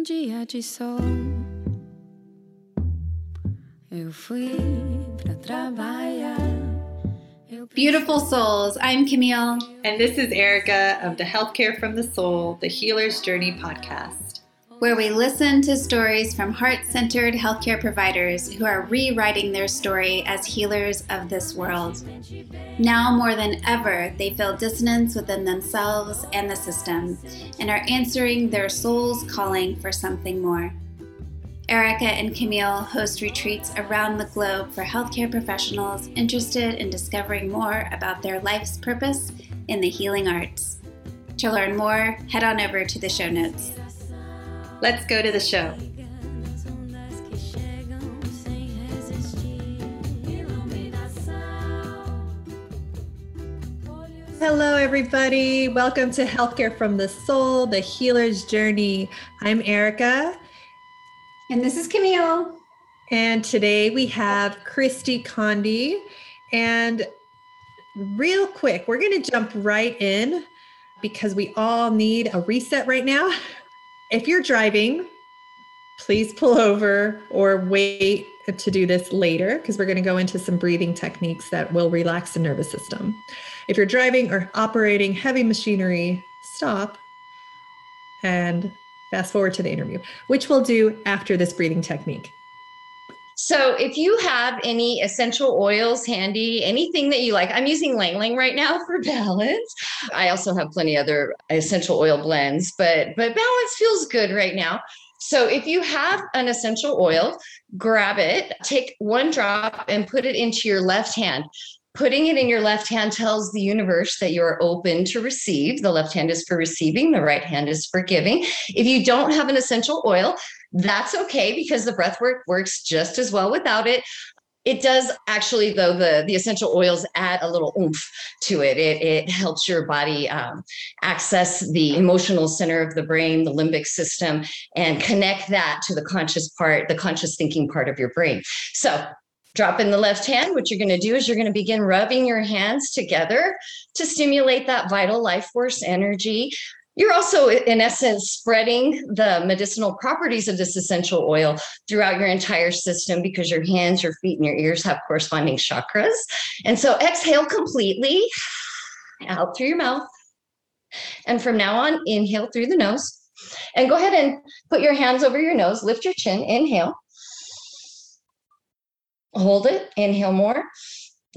um dia de sol. Eu fui pra trabalhar. Beautiful souls, I'm Camille. And this is Erica of the Healthcare from the Soul, the Healer's Journey podcast, where we listen to stories from heart centered healthcare providers who are rewriting their story as healers of this world. Now more than ever, they feel dissonance within themselves and the system and are answering their soul's calling for something more. Erica and Camille host retreats around the globe for healthcare professionals interested in discovering more about their life's purpose in the healing arts. To learn more, head on over to the show notes. Let's go to the show. Hello, everybody. Welcome to Healthcare from the Soul, the Healer's Journey. I'm Erica. And this is Camille. And today we have Christi Conde. And real quick, we're going to jump right in because we all need a reset right now. If you're driving, please pull over or wait to do this later because we're going to go into some breathing techniques that will relax the nervous system. If you're driving or operating heavy machinery, stop and fast forward to the interview, which we'll do after this breathing technique. So, if you have any essential oils handy, anything that you like, I'm using Ylang Ylang right now for balance. I also have plenty other essential oil blends, but but balance feels good right now. So, if you have an essential oil, grab it, take one drop and put it into your left hand. Putting it in your left hand tells the universe that you're open to receive. The left hand is for receiving, the right hand is for giving. If you don't have an essential oil, that's okay because the breath work works just as well without it. It does actually, though, the, the essential oils add a little oomph to it. It, it helps your body um, access the emotional center of the brain, the limbic system, and connect that to the conscious part, the conscious thinking part of your brain. So drop in the left hand. What you're going to do is you're going to begin rubbing your hands together to stimulate that vital life force energy. You're also, in essence, spreading the medicinal properties of this essential oil throughout your entire system because your hands, your feet, and your ears have corresponding chakras. And so exhale completely out through your mouth. And from now on, inhale through the nose. And go ahead and put your hands over your nose, lift your chin, inhale. Hold it, inhale more.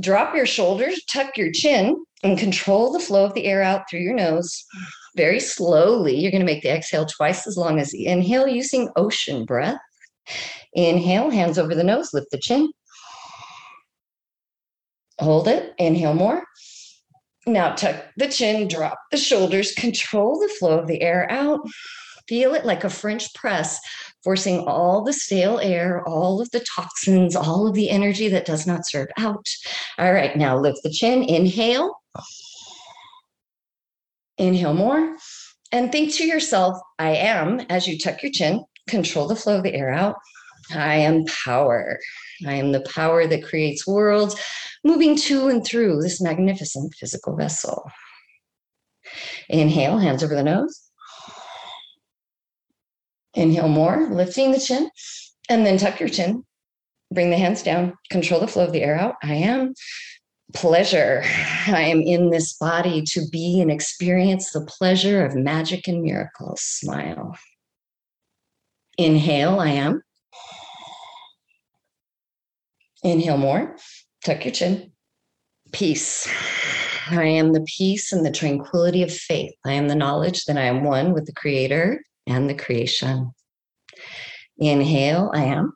Drop your shoulders, tuck your chin, and control the flow of the air out through your nose. Very slowly, you're going to make the exhale twice as long as the inhale using ocean breath. Inhale, hands over the nose, lift the chin. Hold it, inhale more. Now tuck the chin, drop the shoulders, control the flow of the air out. Feel it like a French press forcing all the stale air, all of the toxins, all of the energy that does not serve out. All right, now lift the chin, inhale. Inhale more. And think to yourself, I am, as you tuck your chin, control the flow of the air out. I am power. I am the power that creates worlds, moving to and through this magnificent physical vessel. Inhale, hands over the nose. Inhale more, lifting the chin, and then tuck your chin. Bring the hands down, control the flow of the air out. I am pleasure. I am in this body to be and experience the pleasure of magic and miracles. Smile. Inhale, I am. Inhale more, tuck your chin. Peace. I am the peace and the tranquility of faith. I am the knowledge that I am one with the Creator and the creation. Inhale, I am.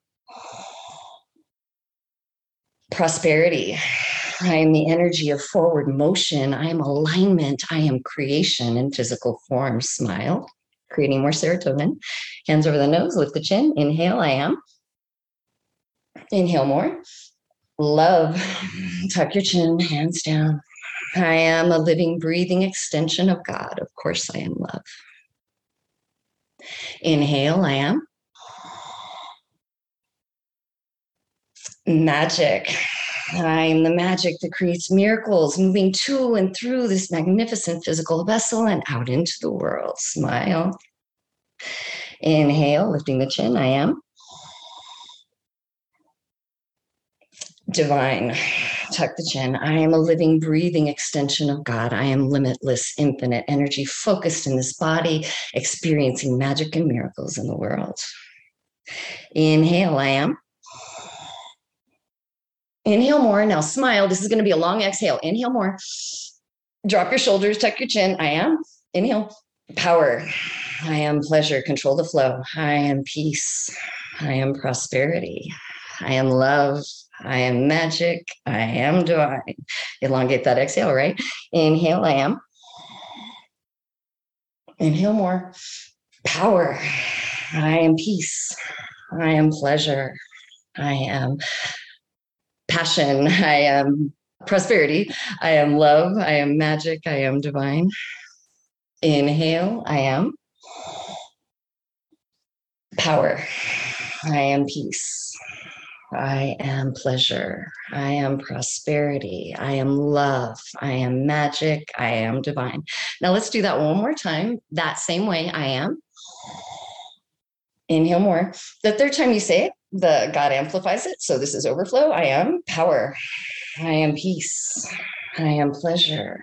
Prosperity. I am the energy of forward motion. I am alignment. I am creation in physical form. Smile, creating more serotonin. Hands over the nose, lift the chin. Inhale, I am. Inhale more. Love. Tuck your chin, hands down. I am a living, breathing extension of God. Of course, I am love. Inhale, I am. Magic. I'm the magic that creates miracles, moving to and through this magnificent physical vessel and out into the world. Smile. Inhale, lifting the chin. I am. Divine. Tuck the chin. I am a living, breathing extension of God. I am limitless, infinite energy focused in this body, experiencing magic and miracles in the world. Inhale, I am. Inhale more. Now smile. This is going to be a long exhale. Inhale more. Drop your shoulders, tuck your chin. I am. Inhale. Power. I am pleasure. Control the flow. I am peace. I am prosperity. I am love. I am magic. I am divine. Elongate that exhale, right? Inhale, I am. Inhale more. Power. I am peace. I am pleasure. I am passion. I am prosperity. I am love. I am magic. I am divine. Inhale, I am. Power. I am peace. I am pleasure. I am prosperity. I am love. I am magic. I am divine. Now let's do that one more time. That same way I am. Inhale more. The third time you say it, the God amplifies it. So this is overflow. I am power. I am peace. I am pleasure.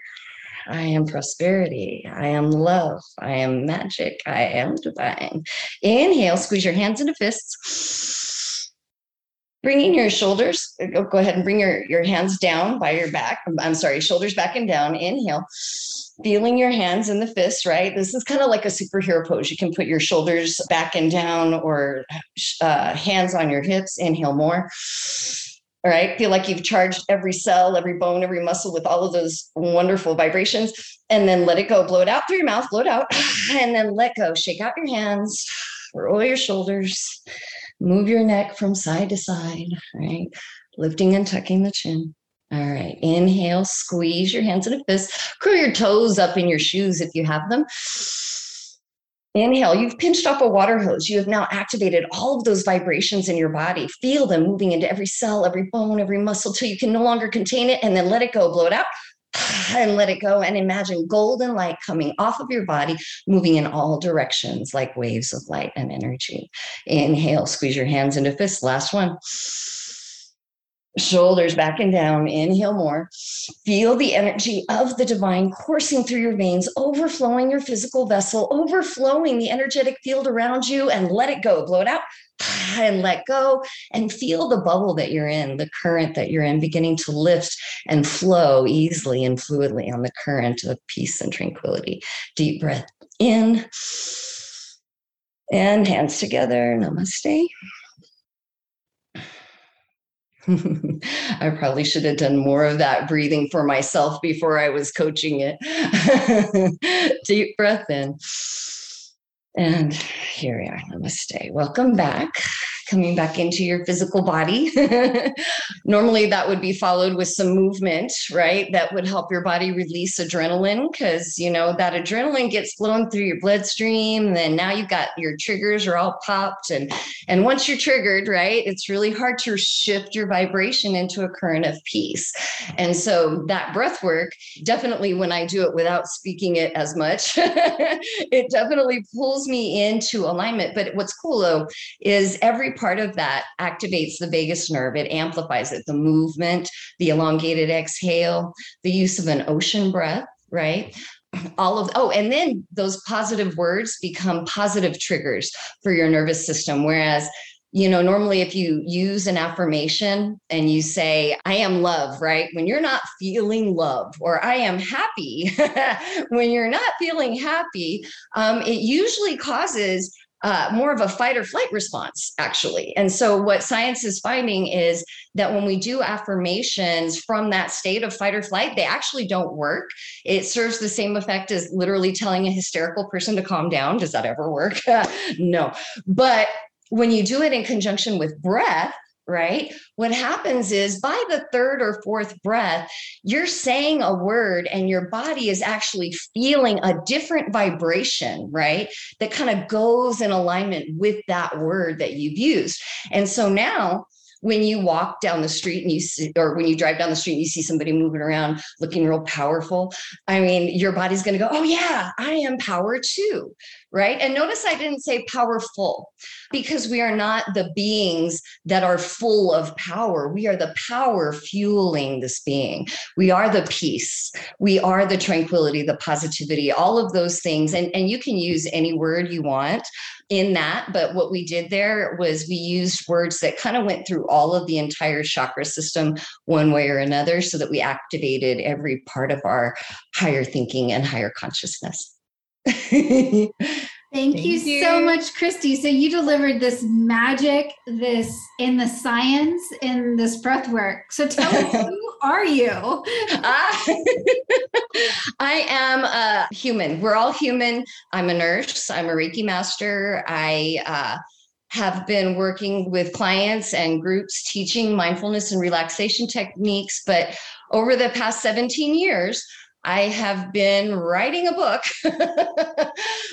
I am prosperity. I am love. I am magic. I am divine. Inhale, squeeze your hands into fists. Bringing your shoulders, go, ahead and bring your, your hands down by your back. I'm sorry, shoulders back and down. Inhale feeling your hands in the fists, right? This is kind of like a superhero pose. You can put your shoulders back and down or uh, hands on your hips. Inhale more. All right. Feel like you've charged every cell, every bone, every muscle with all of those wonderful vibrations. And then let it go. Blow it out through your mouth, blow it out. And then let go. Shake out your hands, roll your shoulders, move your neck from side to side, right? Lifting and tucking the chin. All right. Inhale, squeeze your hands in a fist. Curl your toes up in your shoes if you have them. Inhale, you've pinched off a water hose. You have now activated all of those vibrations in your body. Feel them moving into every cell, every bone, every muscle till you can no longer contain it and then let it go. Blow it out and let it go. And imagine golden light coming off of your body, moving in all directions like waves of light and energy. Inhale, squeeze your hands into fists. Last one shoulders back and down. Inhale more. Feel the energy of the divine coursing through your veins, overflowing your physical vessel, overflowing the energetic field around you, and let it go. Blow it out and let go and feel the bubble that you're in, the current that you're in, beginning to lift and flow easily and fluidly on the current of peace and tranquility. Deep breath in and hands together. Namaste. I probably should have done more of that breathing for myself before I was coaching it. Deep breath in. And here we are. Namaste. Welcome back coming back into your physical body. Normally, that would be followed with some movement, right? That would help your body release adrenaline because, you know, that adrenaline gets flowing through your bloodstream. Then now you've got your triggers are all popped. And, and once you're triggered, right, it's really hard to shift your vibration into a current of peace. And so that breath work, definitely when I do it without speaking it as much, it definitely pulls me into alignment. But what's cool though is every part of that activates the vagus nerve. It amplifies it. The movement, the elongated exhale, the use of an ocean breath, right? all of oh and then those positive words become positive triggers for your nervous system whereas you know normally if you use an affirmation and you say i am love right when you're not feeling love or i am happy when you're not feeling happy um, it usually causes uh, more of a fight or flight response, actually. And so, what science is finding is that when we do affirmations from that state of fight or flight, they actually don't work. It serves the same effect as literally telling a hysterical person to calm down. Does that ever work? no. But when you do it in conjunction with breath, right? What happens is by the third or fourth breath, you're saying a word and your body is actually feeling a different vibration, right? That kind of goes in alignment with that word that you've used. And so now, when you walk down the street and you see, or when you drive down the street and you see somebody moving around looking real powerful, I mean, your body's going to go, oh, yeah, I am power too right? And notice I didn't say powerful because we are not the beings that are full of power. We are the power fueling this being. We are the peace. We are the tranquility, the positivity, all of those things. And, and you can use any word you want in that. But what we did there was we used words that kind of went through all of the entire chakra system one way or another so that we activated every part of our higher thinking and higher consciousness. Thank, Thank you, you, so much, Christi. So you delivered this magic, this in the science, in this breath work. So tell us, who are you? Uh, I am a human. We're all human. I'm a nurse. I'm a Reiki master. I uh, have been working with clients and groups teaching mindfulness and relaxation techniques. But over the past 17 years, I have been writing a book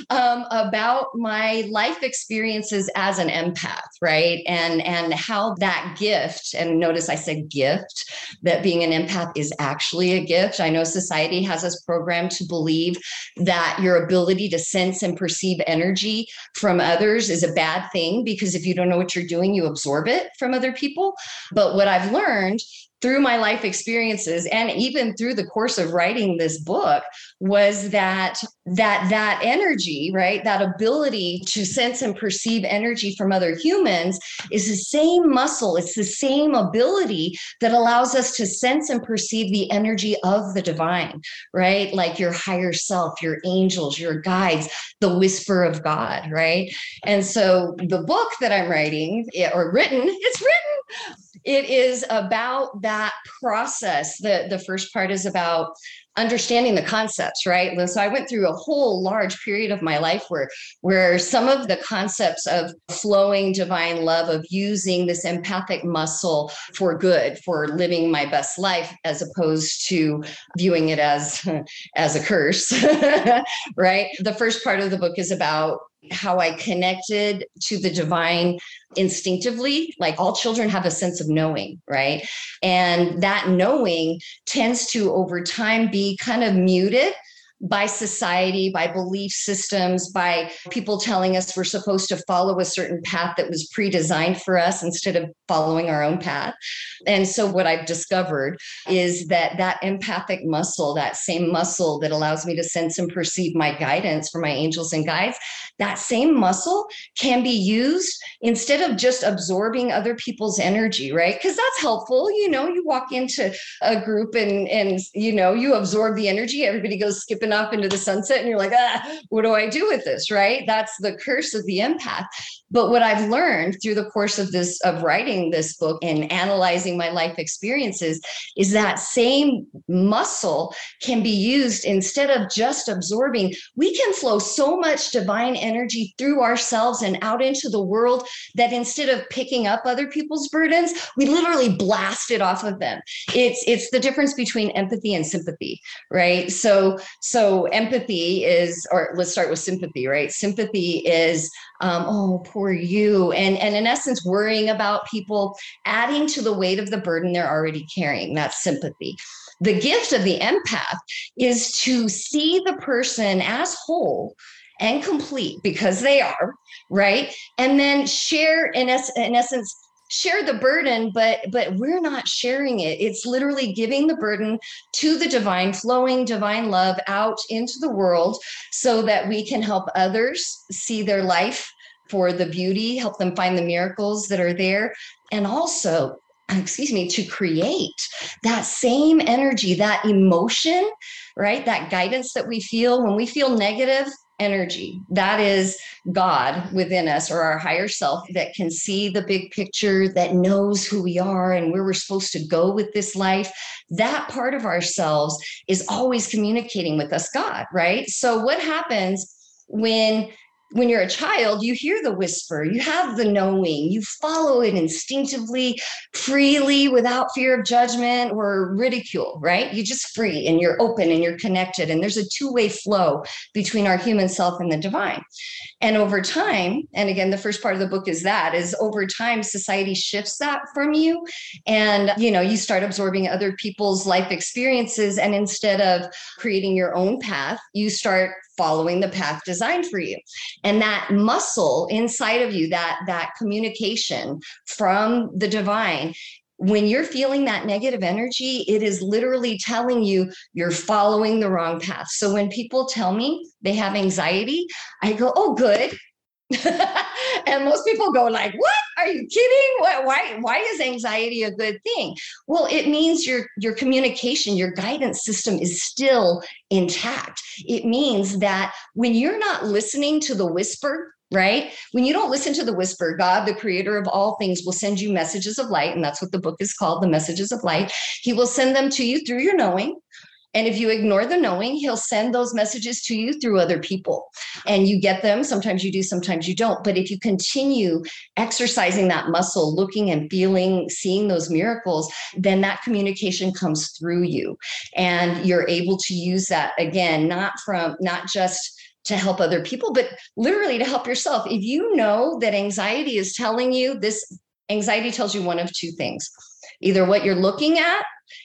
um, about my life experiences as an empath, right? And and how that gift, and notice I said gift, that being an empath is actually a gift. I know society has us programmed to believe that your ability to sense and perceive energy from others is a bad thing because if you don't know what you're doing, you absorb it from other people. But what I've learned through my life experiences and even through the course of writing this book was that that that energy right? That ability to sense and perceive energy from other humans is the same muscle. It's the same ability that allows us to sense and perceive the energy of the divine right? Like your higher self your angels your guides the whisper of god right? And so the book that i'm writing or written it's written it is about that process. The, the first part is about understanding the concepts right so i went through a whole large period of my life where where some of the concepts of flowing divine love of using this empathic muscle for good for living my best life as opposed to viewing it as as a curse right the first part of the book is about how I connected to the divine instinctively. Like all children have a sense of knowing, right? And that knowing tends to, over time, be kind of muted by society, by belief systems, by people telling us we're supposed to follow a certain path that was pre designed for us instead of following our own path. And so, what I've discovered is that that empathic muscle, that same muscle that allows me to sense and perceive my guidance for my angels and guides, that same muscle can be used instead of just absorbing other people's energy, right? Because that's helpful. You know, you walk into a group and, and, you know, you absorb the energy, everybody goes skipping off into the sunset and you're like, ah, what do I do with this? Right. That's the curse of the empath. But what I've learned through the course of this, of writing this book and analyzing my life experiences is that same muscle can be used instead of just absorbing. We can flow so much divine energy through ourselves and out into the world that instead of picking up other people's burdens, we literally blast it off of them. It's, it's the difference between empathy and sympathy, right? So, so empathy is, or let's start with sympathy, right? Sympathy is, um, oh, poor you. And, and in essence, worrying about people, adding to the weight of the burden they're already carrying. That's sympathy. The gift of the empath is to see the person as whole and complete because they are, right? And then share, in, es- in essence, share the burden but but we're not sharing it it's literally giving the burden to the divine flowing divine love out into the world so that we can help others see their life for the beauty, help them find the miracles that are there, and also, excuse me, to create that same energy, that emotion, right? That guidance that we feel when we feel negative energy. That is God within us or our higher self that can see the big picture, that knows who we are and where we're supposed to go with this life. That part of ourselves is always communicating with us, God, right? So, what happens when when you're a child, you hear the whisper, you have the knowing, you follow it instinctively, freely, without fear of judgment or ridicule, right? You're just free and you're open and you're connected. And there's a two way flow between our human self and the divine. And over time, and again, the first part of the book is that is over time, society shifts that from you. And, you know, you start absorbing other people's life experiences. And instead of creating your own path, you start following the path designed for you and that muscle inside of you that that communication from the divine when you're feeling that negative energy, it is literally telling you you're following the wrong path. So when people tell me they have anxiety, I go, "Oh, good." and most people go like, "What? Are you kidding? What, why why is anxiety a good thing?" Well, it means your your communication, your guidance system is still intact. It means that when you're not listening to the whisper right? When you don't listen to the whisper, God, the creator of all things, will send you messages of light. And that's what the book is called, The Messages of Light. He will send them to you through your knowing. And if you ignore the knowing, he'll send those messages to you through other people. And you get them. Sometimes you do, sometimes you don't. But if you continue exercising that muscle, looking and feeling, seeing those miracles, then that communication comes through you. And you're able to use that again, not from, not just to help other people, but literally to help yourself. If you know that anxiety is telling you this, anxiety tells you one of two things either what you're looking at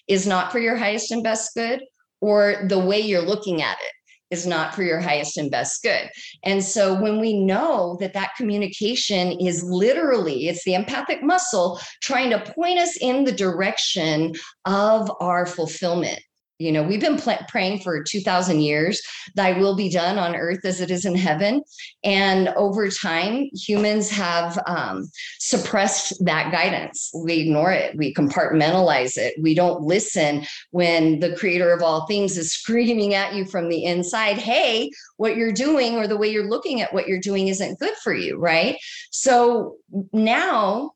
is not for your highest and best good, or the way you're looking at it is not for your highest and best good. And so when we know that that communication is literally it's the empathic muscle trying to point us in the direction of our fulfillment you know, we've been pl- praying for 2000 years, thy will be done on earth as it is in heaven. And over time, humans have um, suppressed that guidance. We ignore it, we compartmentalize it. We don't listen when the creator of all things is screaming at you from the inside, hey, what you're doing or the way you're looking at what you're doing isn't good for you, right? So now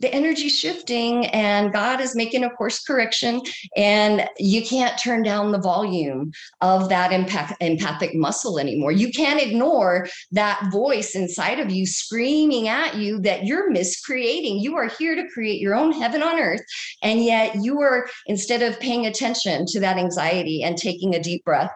the energy shifting and God is making a course correction and you can't turn down the volume of that impact, empathic muscle anymore. You can't ignore that voice inside of you screaming at you that you're miscreating. You are here to create your own heaven on earth. And yet you are, instead of paying attention to that anxiety and taking a deep breath,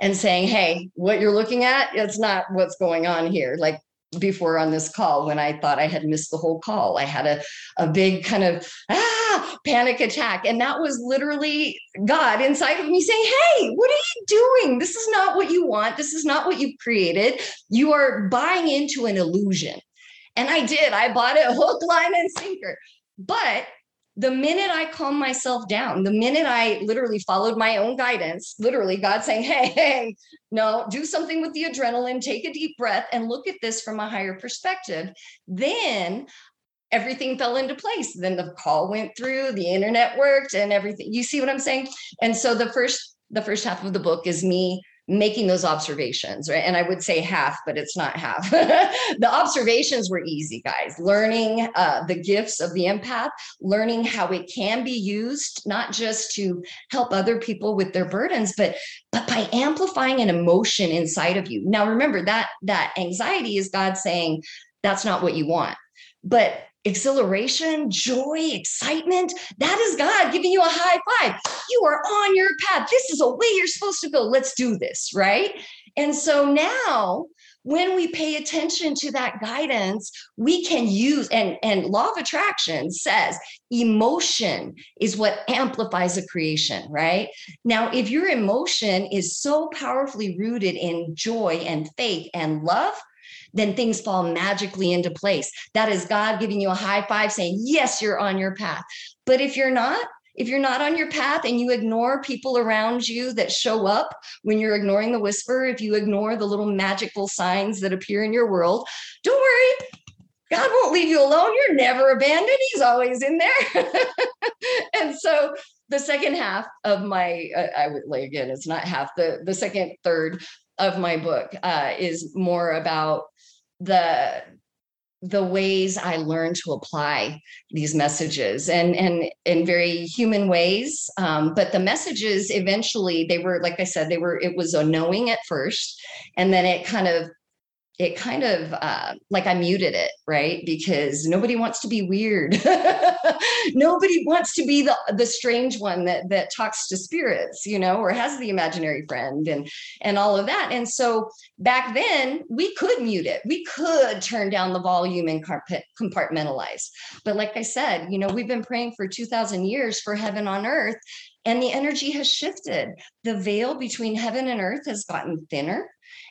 and saying, hey, what you're looking at, it's not what's going on here. Like before on this call when I thought I had missed the whole call. I had a, a big kind of ah panic attack. And that was literally God inside of me saying, Hey, what are you doing? This is not what you want. This is not what you've created. You are buying into an illusion. And I did. I bought it hook, line, and sinker. But the minute I calmed myself down, the minute I literally followed my own guidance, literally God saying, Hey, hey, no, do something with the adrenaline, take a deep breath and look at this from a higher perspective, then everything fell into place. Then the call went through, the internet worked, and everything. You see what I'm saying? And so the first the first half of the book is me making those observations, right? And I would say half, but it's not half. the observations were easy, guys. Learning uh, the gifts of the empath, learning how it can be used, not just to help other people with their burdens, but but by amplifying an emotion inside of you. Now, remember that that anxiety is God saying that's not what you want. But exhilaration, joy, excitement. That is God giving you a high five. You are on your path. This is a way you're supposed to go. Let's do this, right? And so now when we pay attention to that guidance we can use and and law of attraction says emotion is what amplifies a creation right now if your emotion is so powerfully rooted in joy and faith and love then things fall magically into place. That is God giving you a high five saying, Yes, you're on your path. But if you're not, if you're not on your path and you ignore people around you that show up when you're ignoring the whisper, if you ignore the little magical signs that appear in your world, don't worry. God won't leave you alone. You're never abandoned. He's always in there. and so the second half of my, I would like again, it's not half, the, the second third of my book uh, is more about the the ways I learned to apply these messages and and in very human ways. Um, but the messages eventually they were like I said they were it was a knowing at first, and then it kind of it kind of uh, like I muted it, right? Because nobody wants to be weird. nobody wants to be the the strange one that that talks to spirits, you know, or has the imaginary friend and and all of that. And so back then we could mute it. We could turn down the volume and compartmentalize. But like I said, you know, we've been praying for 2000 years for heaven on earth and the energy has shifted. The veil between heaven and earth has gotten thinner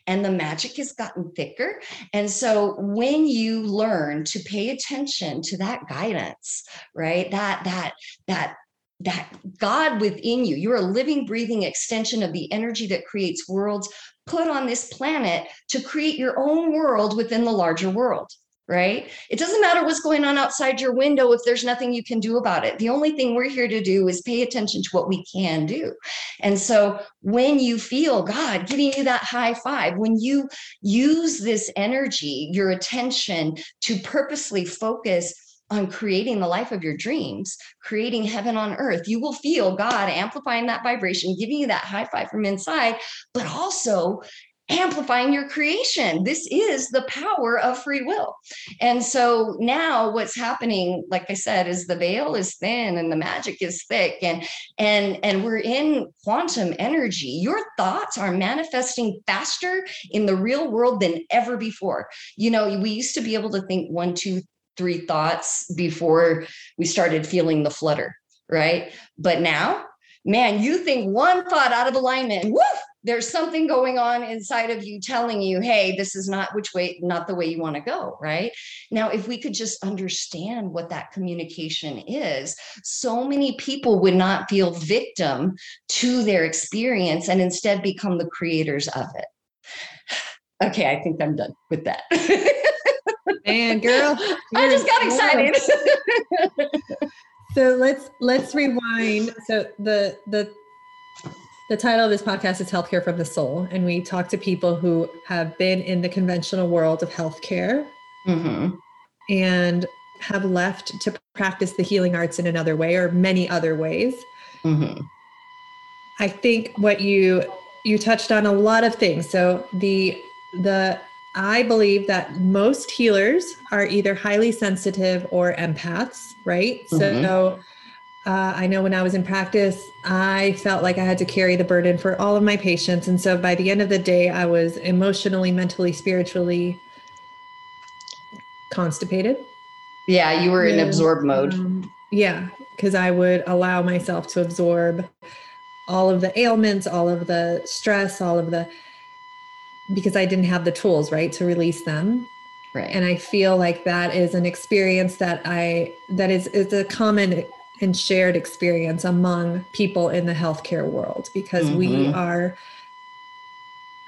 and the magic has gotten thicker. And so when you learn to pay attention to that guidance, right? That that that that God within you, you're a living, breathing extension of the energy that creates worlds put on this planet to create your own world within the larger world right? It doesn't matter what's going on outside your window if there's nothing you can do about it. The only thing we're here to do is pay attention to what we can do. And so when you feel God giving you that high five, when you use this energy, your attention to purposely focus on creating the life of your dreams, creating heaven on earth, you will feel God amplifying that vibration, giving you that high five from inside, but also amplifying your creation. This is the power of free will. And so now what's happening, like I said, is the veil is thin and the magic is thick and and and we're in quantum energy. Your thoughts are manifesting faster in the real world than ever before. You know, we used to be able to think one, two, three thoughts before we started feeling the flutter, right? But now man, you think one thought out of alignment, woof, there's something going on inside of you telling you, hey, this is not which way, not the way you want to go, right? Now, if we could just understand what that communication is, so many people would not feel victim to their experience and instead become the creators of it. Okay, I think I'm done with that. Man, girl, I just got excited. so let's let's rewind. So the the the title of this podcast is Healthcare from the Soul, and we talk to people who have been in the conventional world of healthcare mm-hmm. and have left to practice the healing arts in another way or many other ways. Mm-hmm. I think what you you touched on a lot of things. So the the I believe that most healers are either highly sensitive or empaths, right? Mm-hmm. So uh, I know when I was in practice, I felt like I had to carry the burden for all of my patients. And so by the end of the day, I was emotionally, mentally, spiritually constipated. Yeah, you were in absorb mode. Um, yeah, because I would allow myself to absorb all of the ailments, all of the stress, all of the, because I didn't have the tools, right, to release them. Right. And I feel like that is an experience that I, that is, is a common and shared experience among people in the healthcare world because mm-hmm. we are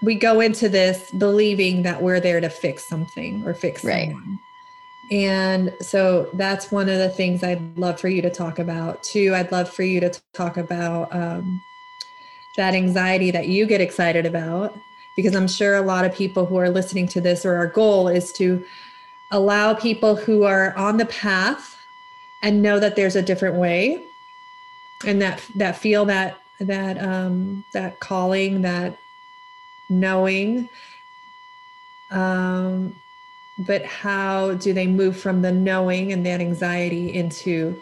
we go into this believing that we're there to fix something or fix right. someone. And so that's one of the things I'd love for you to talk about too. I'd love for you to talk about um, that anxiety that you get excited about, because I'm sure a lot of people who are listening to this, or our goal is to allow people who are on the path and know that there's a different way. And that that feel that that um that calling that knowing um but how do they move from the knowing and that anxiety into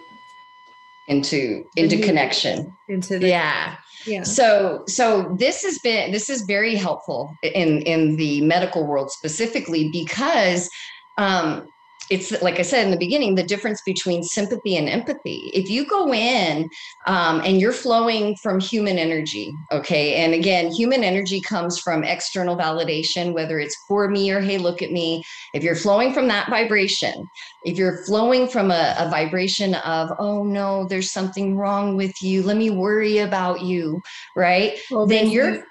into into connection. Into the yeah. Yeah. So so this has been this is very helpful in in the medical world specifically because um it's like I said in the beginning, the difference between sympathy and empathy. If you go in um, and you're flowing from human energy, okay, and again, human energy comes from external validation, whether it's for me or hey, look at me. If you're flowing from that vibration, if you're flowing from a, a vibration of, oh no, there's something wrong with you, let me worry about you, right? Pobrecita, then you're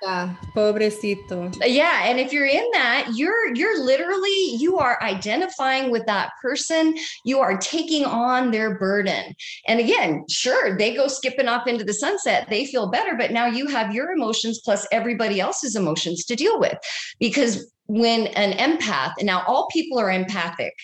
pobrecito. Yeah, and if you're in that, you're you're literally you are identifying with that person, you are taking on their burden. And again, sure, they go skipping off into the sunset, they feel better, but now you have your emotions plus everybody else's emotions to deal with. Because when an empath, and now all people are empathic,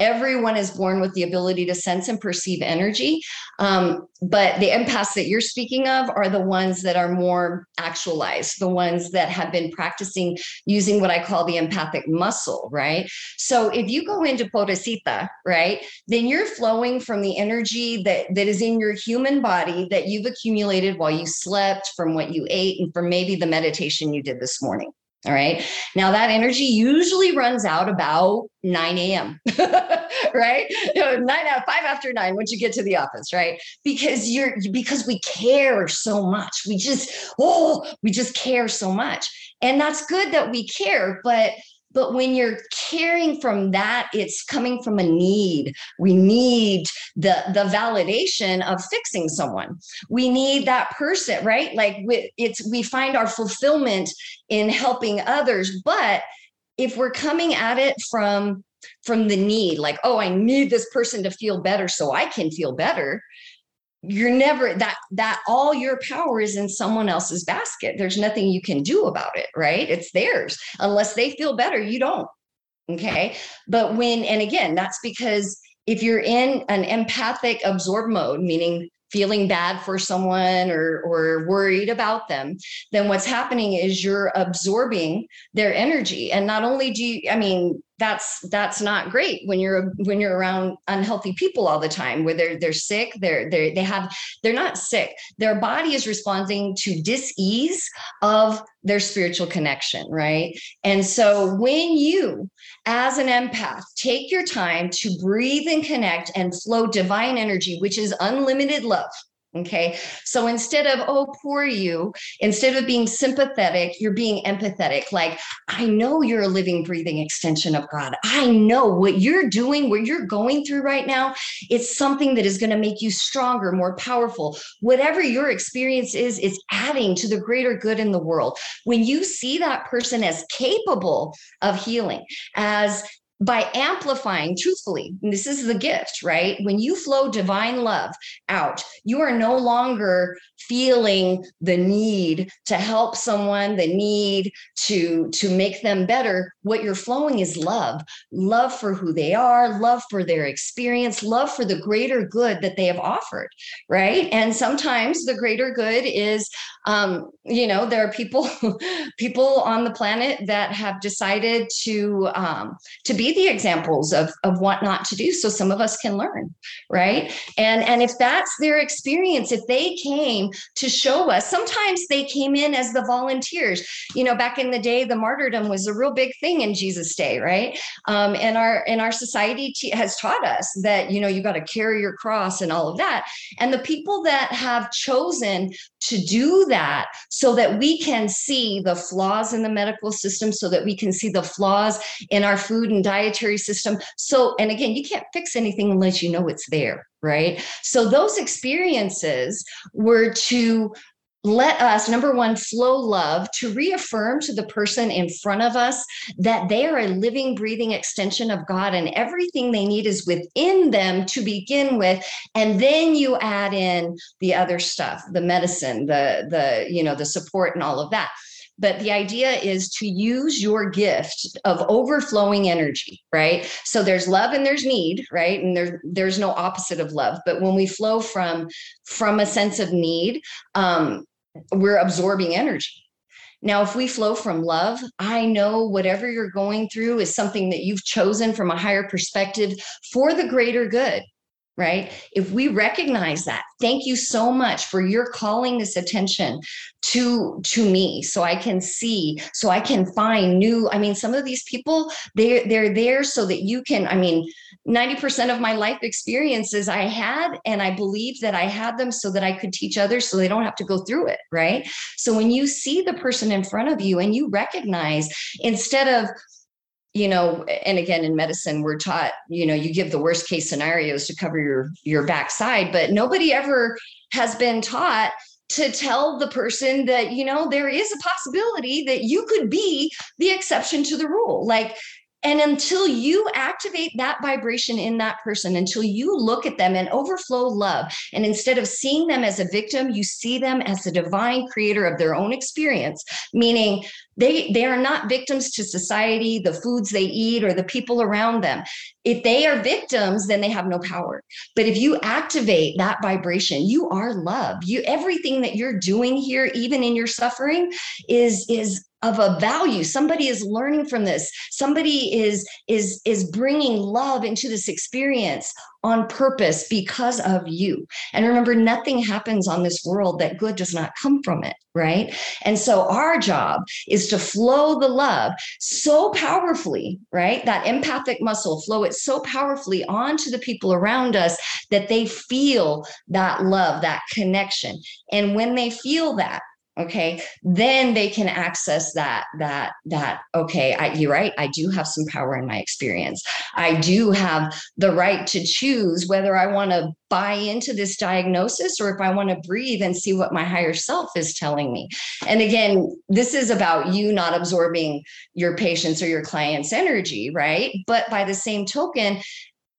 everyone is born with the ability to sense and perceive energy. Um, but the empaths that you're speaking of are the ones that are more actualized, the ones that have been practicing using what I call the empathic muscle, right? So if you go into Pobrecita, right, then you're flowing from the energy that, that is in your human body that you've accumulated while you slept, from what you ate, and from maybe the meditation you did this morning. All right. Now that energy usually runs out about 9 a.m. right? nine out five after nine once you get to the office, right? Because you're because we care so much. We just, oh, we just care so much. And that's good that we care, but but when you're caring from that it's coming from a need. We need the the validation of fixing someone. We need that person right? Like we, it's we find our fulfillment in helping others but if we're coming at it from from the need like oh i need this person to feel better so i can feel better you're never that that all your power is in someone else's basket. There's nothing you can do about it right? It's theirs. Unless they feel better you don't okay? But when and again that's because if you're in an empathic absorb mode meaning feeling bad for someone or or worried about them then what's happening is you're absorbing their energy. And not only do you i mean that's that's not great when you're when you're around unhealthy people all the time where they're they're sick they're they they have they're not sick. Their body is responding to dis-ease of their spiritual connection right? And so when you as an empath take your time to breathe and connect and flow divine energy which is unlimited love Okay. So instead of, oh, poor you, instead of being sympathetic, you're being empathetic. Like, I know you're a living, breathing extension of God. I know what you're doing, what you're going through right now. It's something that is going to make you stronger, more powerful. Whatever your experience is, it's adding to the greater good in the world. When you see that person as capable of healing, as by amplifying truthfully this is the gift right? When you flow divine love out you are no longer feeling the need to help someone the need to to make them better. What you're flowing is love. Love for who they are love for their experience love for the greater good that they have offered right? And sometimes the greater good is um you know there are people people on the planet that have decided to um to be the examples of of what not to do so some of us can learn right? And and if that's their experience if they came to show us sometimes they came in as the volunteers. You know back in the day the martyrdom was a real big thing in jesus day right? Um, and our and our society t- has taught us that you know you got to carry your cross and all of that. And the people that have chosen to do that so that we can see the flaws in the medical system so that we can see the flaws in our food and dietary system. So and again you can't fix anything unless you know it's there right? So those experiences were to let us number one flow love to reaffirm to the person in front of us that they are a living breathing extension of god and everything they need is within them to begin with. And then you add in the other stuff the medicine the the you know the support and all of that but the idea is to use your gift of overflowing energy right? So there's love and there's need right? And there, there's no opposite of love. But when we flow from from a sense of need um, we're absorbing energy. Now, if we flow from love, I know whatever you're going through is something that you've chosen from a higher perspective for the greater good right? If we recognize that, thank you so much for your calling this attention to to me so I can see, so I can find new I mean some of these people they they're there so that you can I mean 90% of my life experiences I had and I believe that I had them so that I could teach others so they don't have to go through it, right? So when you see the person in front of you and you recognize instead of you know and again in medicine we're taught you know you give the worst case scenarios to cover your your backside but nobody ever has been taught to tell the person that you know there is a possibility that you could be the exception to the rule. Like and until you activate that vibration in that person, until you look at them and overflow love, and instead of seeing them as a victim, you see them as the divine creator of their own experience, meaning they they are not victims to society the foods they eat or the people around them. If they are victims then they have no power. But if you activate that vibration you are love. You everything that you're doing here even in your suffering is is of a value. Somebody is learning from this. Somebody is is is bringing love into this experience on purpose because of you. And remember nothing happens on this world that good does not come from it right? And so our job is to flow the love so powerfully right? That empathic muscle flow it so powerfully onto the people around us that they feel that love that connection. And when they feel that okay. Then they can access that that that okay I, you're right. I do have some power in my experience. I do have the right to choose whether i want to buy into this diagnosis or if i want to breathe and see what my higher self is telling me. And again this is about you not absorbing your patient's or your client's energy right? But by the same token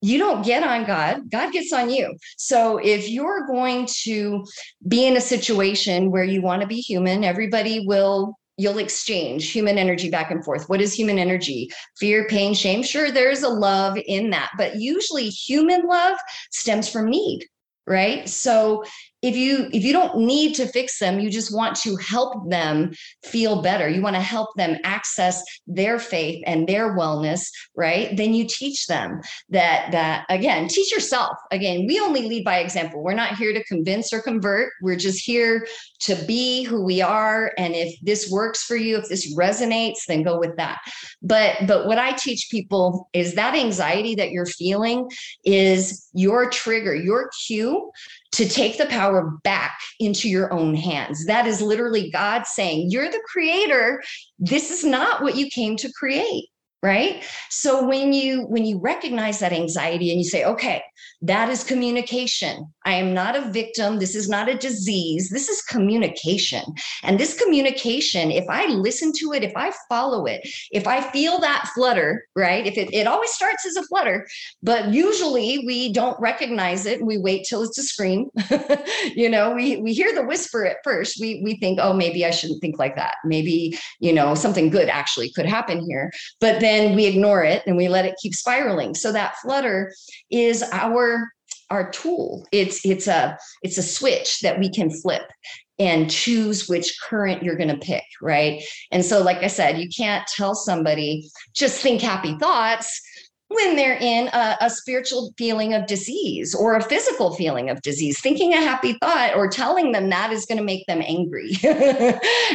you don't get on God, God gets on you. So if you're going to be in a situation where you want to be human, everybody will you'll exchange human energy back and forth. What is human energy? Fear, pain, shame. Sure, there's a love in that, but usually human love stems from need, right? So if you if you don't need to fix them you just want to help them feel better. You want to help them access their faith and their wellness right? Then you teach them that that again teach yourself. Again we only lead by example. We're not here to convince or convert. We're just here to be who we are. And if this works for you if this resonates then go with that. But but what i teach people is that anxiety that you're feeling is your trigger your cue to take the power back into your own hands. That is literally God saying, You're the creator. This is not what you came to create right? So when you when you recognize that anxiety and you say okay that is communication. I am not a victim. This is not a disease. This is communication. And this communication if i listen to it if i follow it if i feel that flutter right? If it, it always starts as a flutter but usually we don't recognize it. We wait till it's a scream. You know we we hear the whisper at first. We we think oh maybe i shouldn't think like that. Maybe you know something good actually could happen here. But then we ignore it and we let it keep spiraling. So that flutter is our our tool. It's it's a it's a switch that we can flip and choose which current you're going to pick, right? And so like I said, you can't tell somebody just think happy thoughts when they're in a, a, spiritual feeling of disease or a physical feeling of disease. Thinking a happy thought or telling them that is going to make them angry.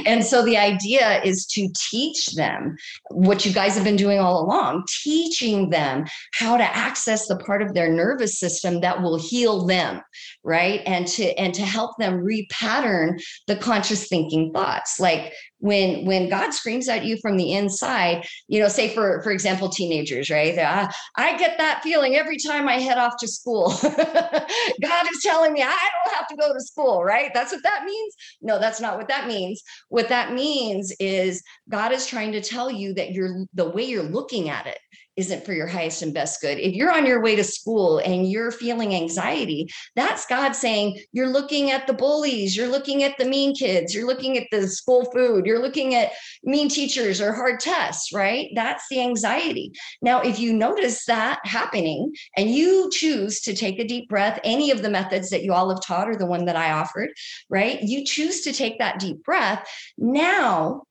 and so the idea is to teach them what you guys have been doing all along, teaching them how to access the part of their nervous system that will heal them, right? And to and to help them repattern the conscious thinking thoughts. Like when when god screams at you from the inside you know say for for example teenagers right? I, ah, I get that feeling every time i head off to school. God is telling me i don't have to go to school right? That's what that means? No that's not what that means. What that means is god is trying to tell you that you're the way you're looking at it isn't for your highest and best good. If you're on your way to school and you're feeling anxiety, that's God saying, You're looking at the bullies, you're looking at the mean kids, you're looking at the school food, you're looking at mean teachers or hard tests, right? That's the anxiety. Now, if you notice that happening and you choose to take a deep breath, any of the methods that you all have taught or the one that I offered, right? You choose to take that deep breath. Now,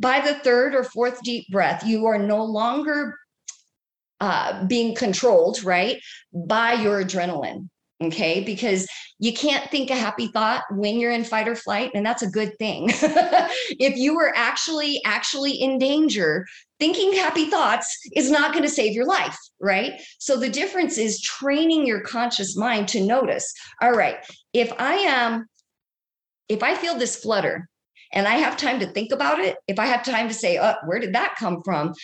by the third or fourth deep breath, you are no longer uh, being controlled, right, by your adrenaline. Okay, because you can't think a happy thought when you're in fight or flight, and that's a good thing. if you were actually actually in danger, thinking happy thoughts is not going to save your life, right? So the difference is training your conscious mind to notice. All right, if I am, if I feel this flutter, and I have time to think about it, if I have time to say, oh, where did that come from?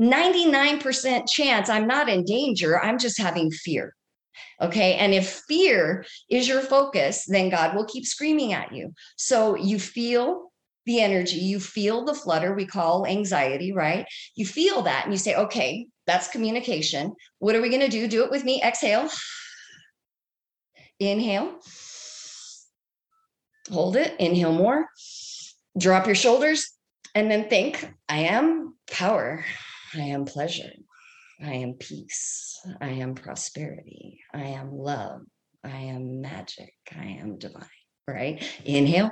99% chance I'm not in danger. I'm just having fear. Okay. And if fear is your focus, then God will keep screaming at you. So you feel the energy, you feel the flutter we call anxiety, right? You feel that and you say, okay, that's communication. What are we going to do? Do it with me. Exhale. Inhale. Hold it. Inhale more. Drop your shoulders and then think, I am power. I am pleasure. I am peace. I am prosperity. I am love. I am magic. I am divine. Right? Inhale.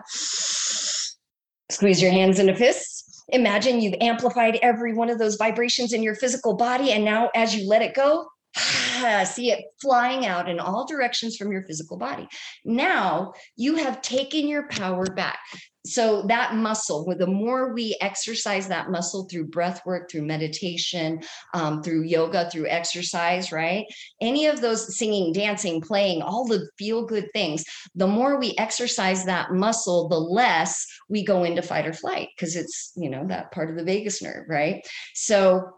Squeeze your hands into fists. imagine you've amplified every one of those vibrations in your physical body. And now, as you let it go, see it flying out in all directions from your physical body. Now you have taken your power back. So that muscle the more we exercise that muscle through breath work through meditation um, through yoga through exercise right? Any of those singing dancing playing all the feel good things the more we exercise that muscle the less we go into fight or flight because it's you know that part of the vagus nerve right? So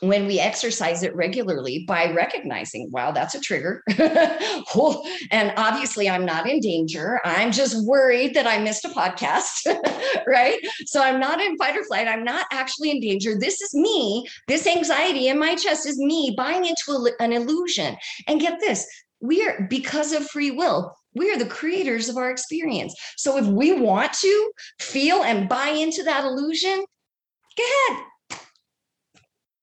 when we exercise it regularly by recognizing, wow, that's a trigger. and obviously, I'm not in danger. I'm just worried that I missed a podcast, right? So I'm not in fight or flight. I'm not actually in danger. This is me. This anxiety in my chest is me buying into an illusion. And get this we are, because of free will, we are the creators of our experience. So if we want to feel and buy into that illusion, go ahead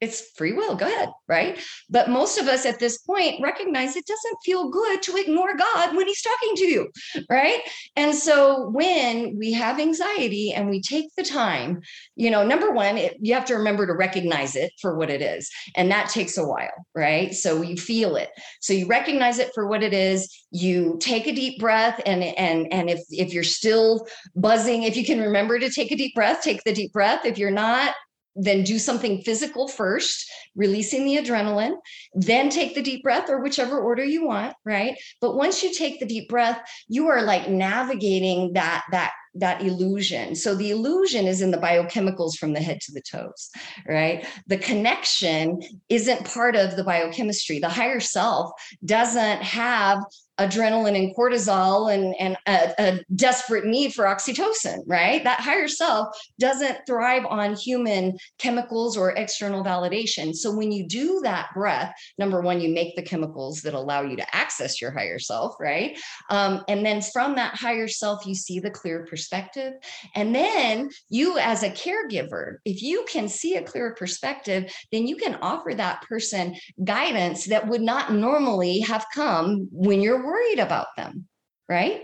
it's free will go ahead right? But most of us at this point recognize it doesn't feel good to ignore god when he's talking to you right? And so when we have anxiety and we take the time you know number one it, you have to remember to recognize it for what it is and that takes a while right? So you feel it. So you recognize it for what it is you take a deep breath and and and if if you're still buzzing if you can remember to take a deep breath take the deep breath. If you're not then do something physical first, releasing the adrenaline, then take the deep breath or whichever order you want, right? But once you take the deep breath, you are like navigating that that that illusion. So the illusion is in the biochemicals from the head to the toes, right? The connection isn't part of the biochemistry. The higher self doesn't have adrenaline and cortisol and, and a, a, desperate need for oxytocin, right? That higher self doesn't thrive on human chemicals or external validation. So when you do that breath, number one, you make the chemicals that allow you to access your higher self, right? Um, and then from that higher self, you see the clear perspective. And then you, as a caregiver, if you can see a clear perspective, then you can offer that person guidance that would not normally have come when you're worried about them, right?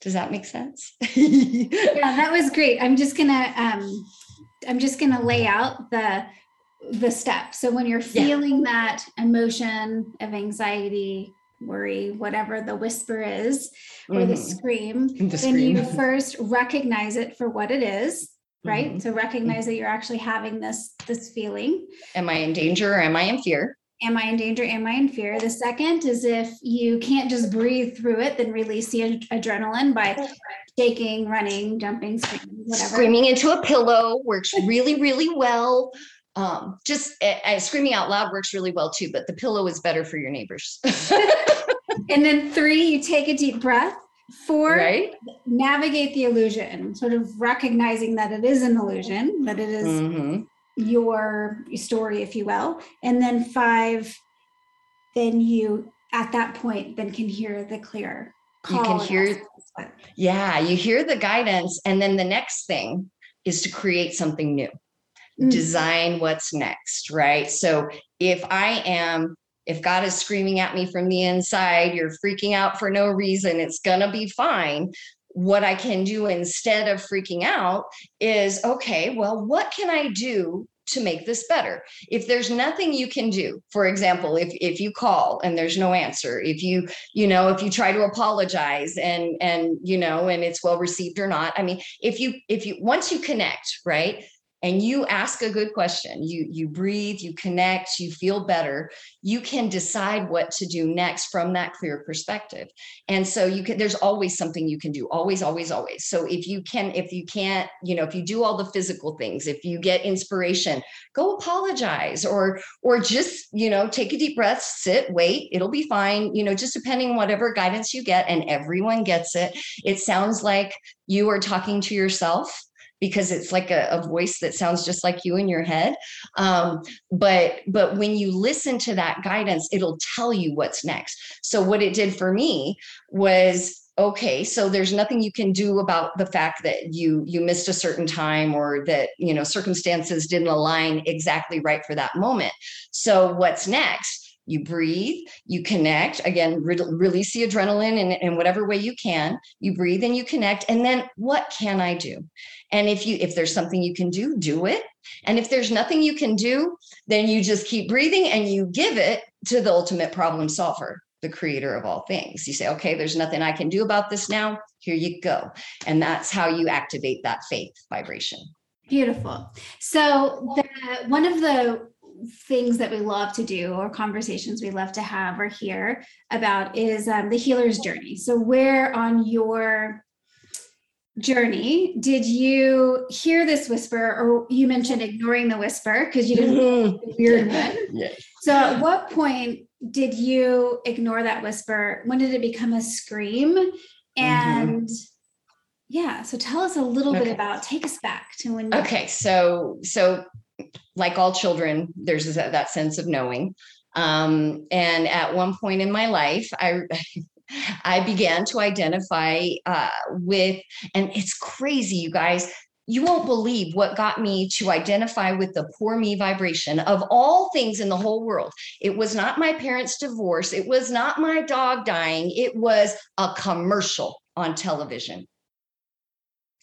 Does that make sense? yeah, that was great. I'm just gonna um, I'm just gonna lay out the the steps. So when you're feeling yeah. that emotion of anxiety, worry, whatever the whisper is, or mm-hmm. the scream, the then scream. you first recognize it for what it is, right? Mm-hmm. So recognize that you're actually having this this feeling. Am I in danger or am I in fear? Am I in danger? Am I in fear? The second is if you can't just breathe through it, then release the ad- adrenaline by shaking, running, jumping, screaming, whatever. Screaming into a pillow works really, really well. Um, just uh, screaming out loud works really well too, but the pillow is better for your neighbors. and then three, you take a deep breath. Four, right? navigate the illusion, sort of recognizing that it is an illusion, that it is mm-hmm your story, if you will. And then five, then you at that point then can hear the clear you can hear yeah you hear the guidance and then the next thing is to create something new mm-hmm. design what's next right so if i am if god is screaming at me from the inside you're freaking out for no reason it's gonna be fine what I can do instead of freaking out is okay, well, what can I do to make this better? If there's nothing you can do, for example, if if you call and there's no answer, if you, you know, if you try to apologize and and you know, and it's well received or not. I mean, if you if you once you connect, right? And you ask a good question. You you breathe you connect you feel better. You can decide what to do next from that clear perspective. And so you can there's always something you can do always always always. So if you can if you can't you know if you do all the physical things if you get inspiration go apologize or or just you know take a deep breath sit wait it'll be fine. You know just depending whatever guidance you get and everyone gets it. It sounds like you are talking to yourself because it's like a, a, voice that sounds just like you in your head. Um, but but when you listen to that guidance it'll tell you what's next. So what it did for me was okay so there's nothing you can do about the fact that you you missed a certain time or that you know circumstances didn't align exactly right for that moment. So what's next you breathe, you connect. Again, re- release the adrenaline in, in whatever way you can. You breathe and you connect. And then what can I do? And if you if there's something you can do, do it. And if there's nothing you can do, then you just keep breathing and you give it to the ultimate problem solver, the creator of all things. You say, okay, there's nothing I can do about this now. Here you go. And that's how you activate that faith vibration. Beautiful. So the one of the things that we love to do or conversations we love to have or hear about is um, the healer's journey. So where on your journey did you hear this whisper or you mentioned ignoring the whisper because you didn't mm-hmm. weird one yes. so at what point did you ignore that whisper when did it become a scream mm-hmm. and mm-hmm. yeah so tell us a little okay. bit about take us back to when okay so so like all children there's that, sense of knowing um, and at one point in my life i I began to identify uh, with, and it's crazy, you guys. You won't believe what got me to identify with the poor me vibration of all things in the whole world. It was not my parents' divorce. It was not my dog dying. It was a commercial on television.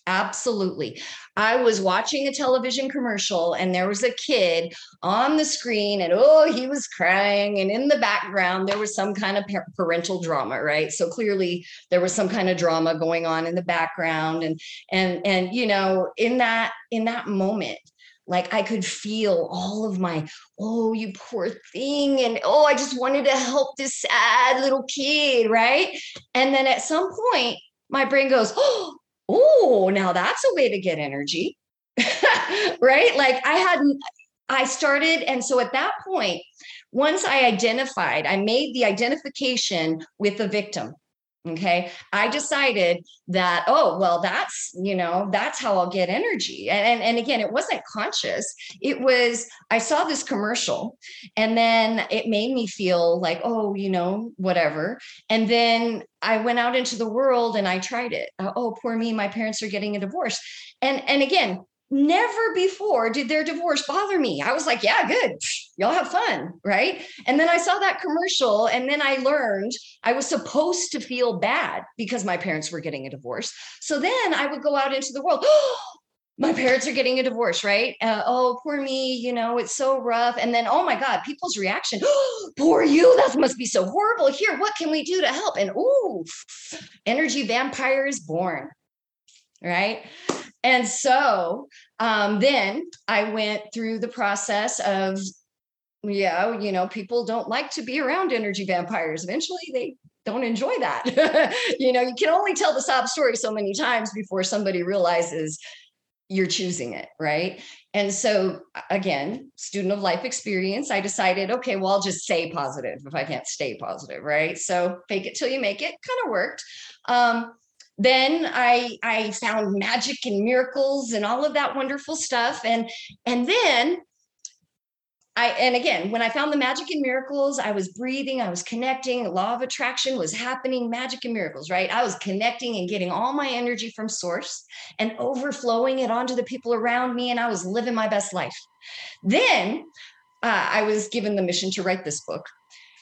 Absolutely. I was watching a television commercial and there was a kid on the screen and oh, he was crying. And in the background, there was some kind of parental drama, right? So clearly there was some kind of drama going on in the background. And, and, and, you know, in that, in that moment, like I could feel all of my, oh, you poor thing. And oh, I just wanted to help this sad little kid, right? And then at some point, my brain goes, oh, oh, now that's a way to get energy. right? Like I hadn't, I started. And so at that point, once I identified, I made the identification with the victim. Okay. I decided that, oh, well, that's, you know, that's how I'll get energy. And, and, and again, it wasn't conscious. It was, I saw this commercial and then it made me feel like, oh, you know, whatever. And then I went out into the world and I tried it. Uh, oh, poor me. My parents are getting a divorce. And, and again, never before did their divorce bother me. I was like, yeah, good. Y'all have fun. Right. And then I saw that commercial and then I learned I was supposed to feel bad because my parents were getting a divorce. So then I would go out into the world. my parents are getting a divorce, right? Uh, oh, poor me, you know, it's so rough. And then, oh my God, people's reaction, oh, poor you, that must be so horrible. Here, what can we do to help? And ooh, energy vampire is born, right? And so um, then I went through the process of, yeah, you know, people don't like to be around energy vampires. Eventually they don't enjoy that. you know, you can only tell the sob story so many times before somebody realizes you're choosing it, right? And so, again, student of life experience, I decided, okay, well, I'll just say positive if I can't stay positive, right? So, fake it till you make it kind of worked. Um, then I I found magic and miracles and all of that wonderful stuff. And and then I and again when I found the magic and miracles I was breathing I was connecting law of attraction was happening magic and miracles right? I was connecting and getting all my energy from source and overflowing it onto the people around me and I was living my best life. Then uh, I was given the mission to write this book.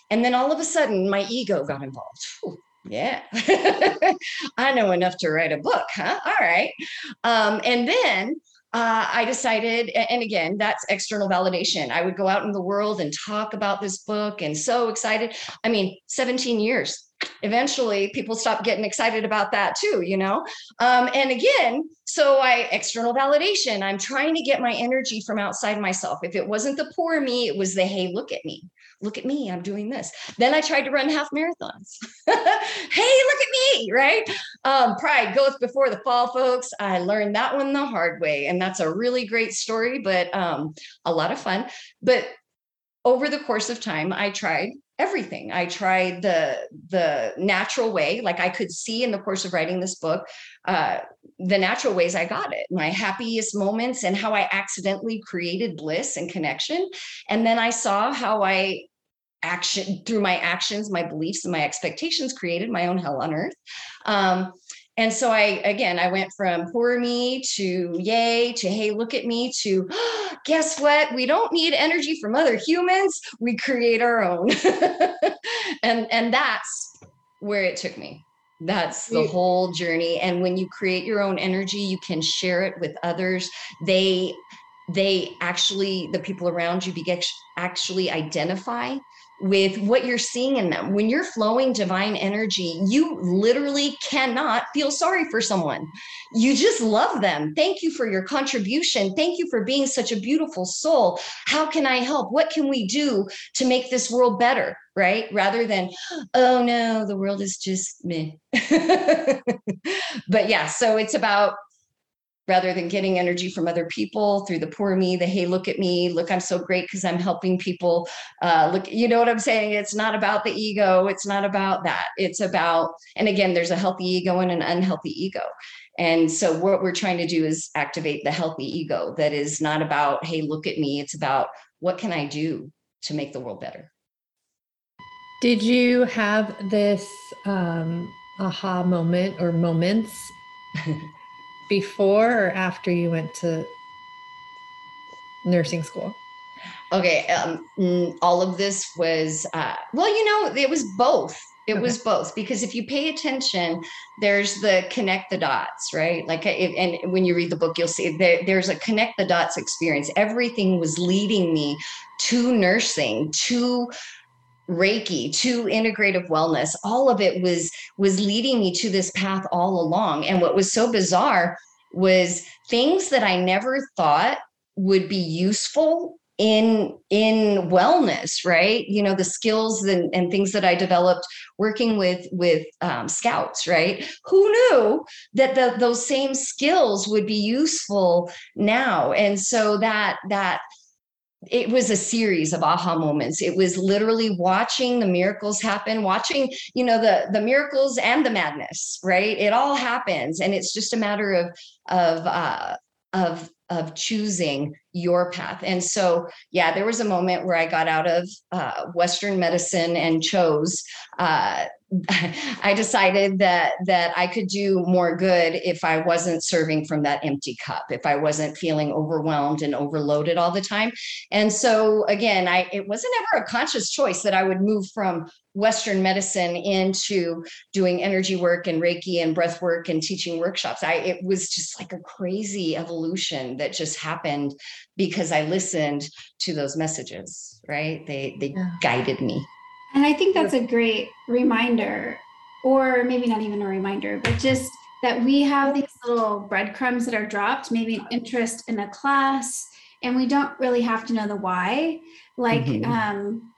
And then all of a sudden my ego got involved yeah, I know enough to write a book, huh? All right. Um, and then uh, I decided, and again, that's external validation. I would go out in the world and talk about this book and so excited. I mean, 17 years. Eventually, people stop getting excited about that too, you know? Um, and again, so I external validation. I'm trying to get my energy from outside myself. If it wasn't the poor me, it was the hey, look at me look at me, I'm doing this. Then I tried to run half marathons. hey, look at me, right? Um, pride goeth before the fall, folks. I learned that one the hard way. And that's a really great story, but um, a lot of fun. But over the course of time, I tried everything. I tried the the natural way, like I could see in the course of writing this book, uh, the natural ways I got it, my happiest moments, and how I accidentally created bliss and connection. And then I saw how I action through my actions, my beliefs, and my expectations created my own hell on earth. Um, and so I, again, I went from poor me to yay to hey, look at me to guess what? We don't need energy from other humans. We create our own. and, and that's where it took me. That's the whole journey. And when you create your own energy, you can share it with others. They, they actually, the people around you begin actually identify with what you're seeing in them. When you're flowing divine energy, you literally cannot feel sorry for someone. You just love them. Thank you for your contribution. Thank you for being such a beautiful soul. How can I help? What can we do to make this world better? Right? Rather than, oh no, the world is just me. but yeah, so it's about rather than getting energy from other people through the poor me, the hey, look at me, look, I'm so great because I'm helping people. Uh, look, you know what I'm saying? It's not about the ego. It's not about that. It's about, and again, there's a healthy ego and an unhealthy ego. And so what we're trying to do is activate the healthy ego that is not about, hey, look at me. It's about what can I do to make the world better? Did you have this um, aha moment or moments before or after you went to nursing school? Okay, um, mm, all of this was uh, well, you know, it was both. It okay. was both because if you pay attention, there's the connect the dots, right? Like, if, and when you read the book, you'll see there, there's a connect the dots experience. Everything was leading me to nursing, to reiki to integrative wellness all of it was was leading me to this path all along. And what was so bizarre was things that i never thought would be useful in in wellness right? You know the skills and, and things that i developed working with with um, scouts right? Who knew that the, those same skills would be useful now? And so that that it was a series of aha moments. It was literally watching the miracles happen watching you know the the miracles and the madness right? It all happens and it's just a matter of of uh of of choosing your path. And so yeah there was a moment where i got out of uh, western medicine and chose uh, I decided that that I could do more good if I wasn't serving from that empty cup, if I wasn't feeling overwhelmed and overloaded all the time. And so again, I it wasn't ever a conscious choice that I would move from Western medicine into doing energy work and Reiki and breath work and teaching workshops. I it was just like a crazy evolution that just happened because I listened to those messages, right? They they yeah. guided me. And I think that's a great reminder, or maybe not even a reminder, but just that we have these little breadcrumbs that are dropped, maybe an interest in a class, and we don't really have to know the why, like mm-hmm. um,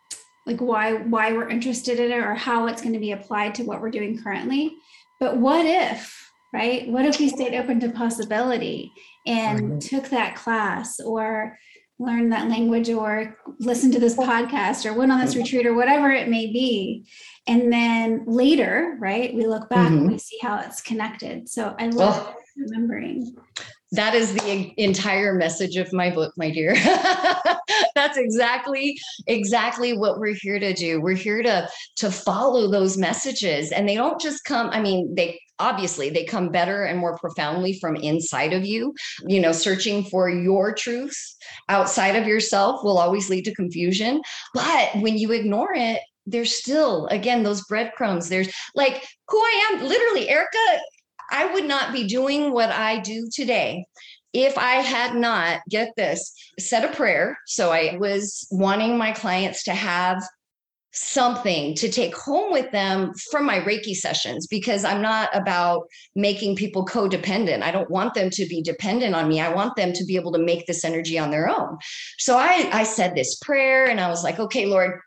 like why why we're interested in it or how it's going to be applied to what we're doing currently. But what if, right? What if we stayed open to possibility and mm-hmm. took that class or learn that language or listen to this podcast or went on this retreat or whatever it may be. And then later, right, we look back mm-hmm. and we see how it's connected. So I love well, remembering. That is the entire message of my book, my dear. That's exactly exactly what we're here to do. We're here to to follow those messages and they don't just come I mean they obviously they come better and more profoundly from inside of you. You know searching for your truths outside of yourself will always lead to confusion. But when you ignore it there's still again those breadcrumbs. There's like who i am. Literally erica i would not be doing what i do today if I had not, get this, said a prayer. So I was wanting my clients to have something to take home with them from my Reiki sessions because I'm not about making people codependent. I don't want them to be dependent on me. I want them to be able to make this energy on their own. So I, I said this prayer and I was like, okay, Lord,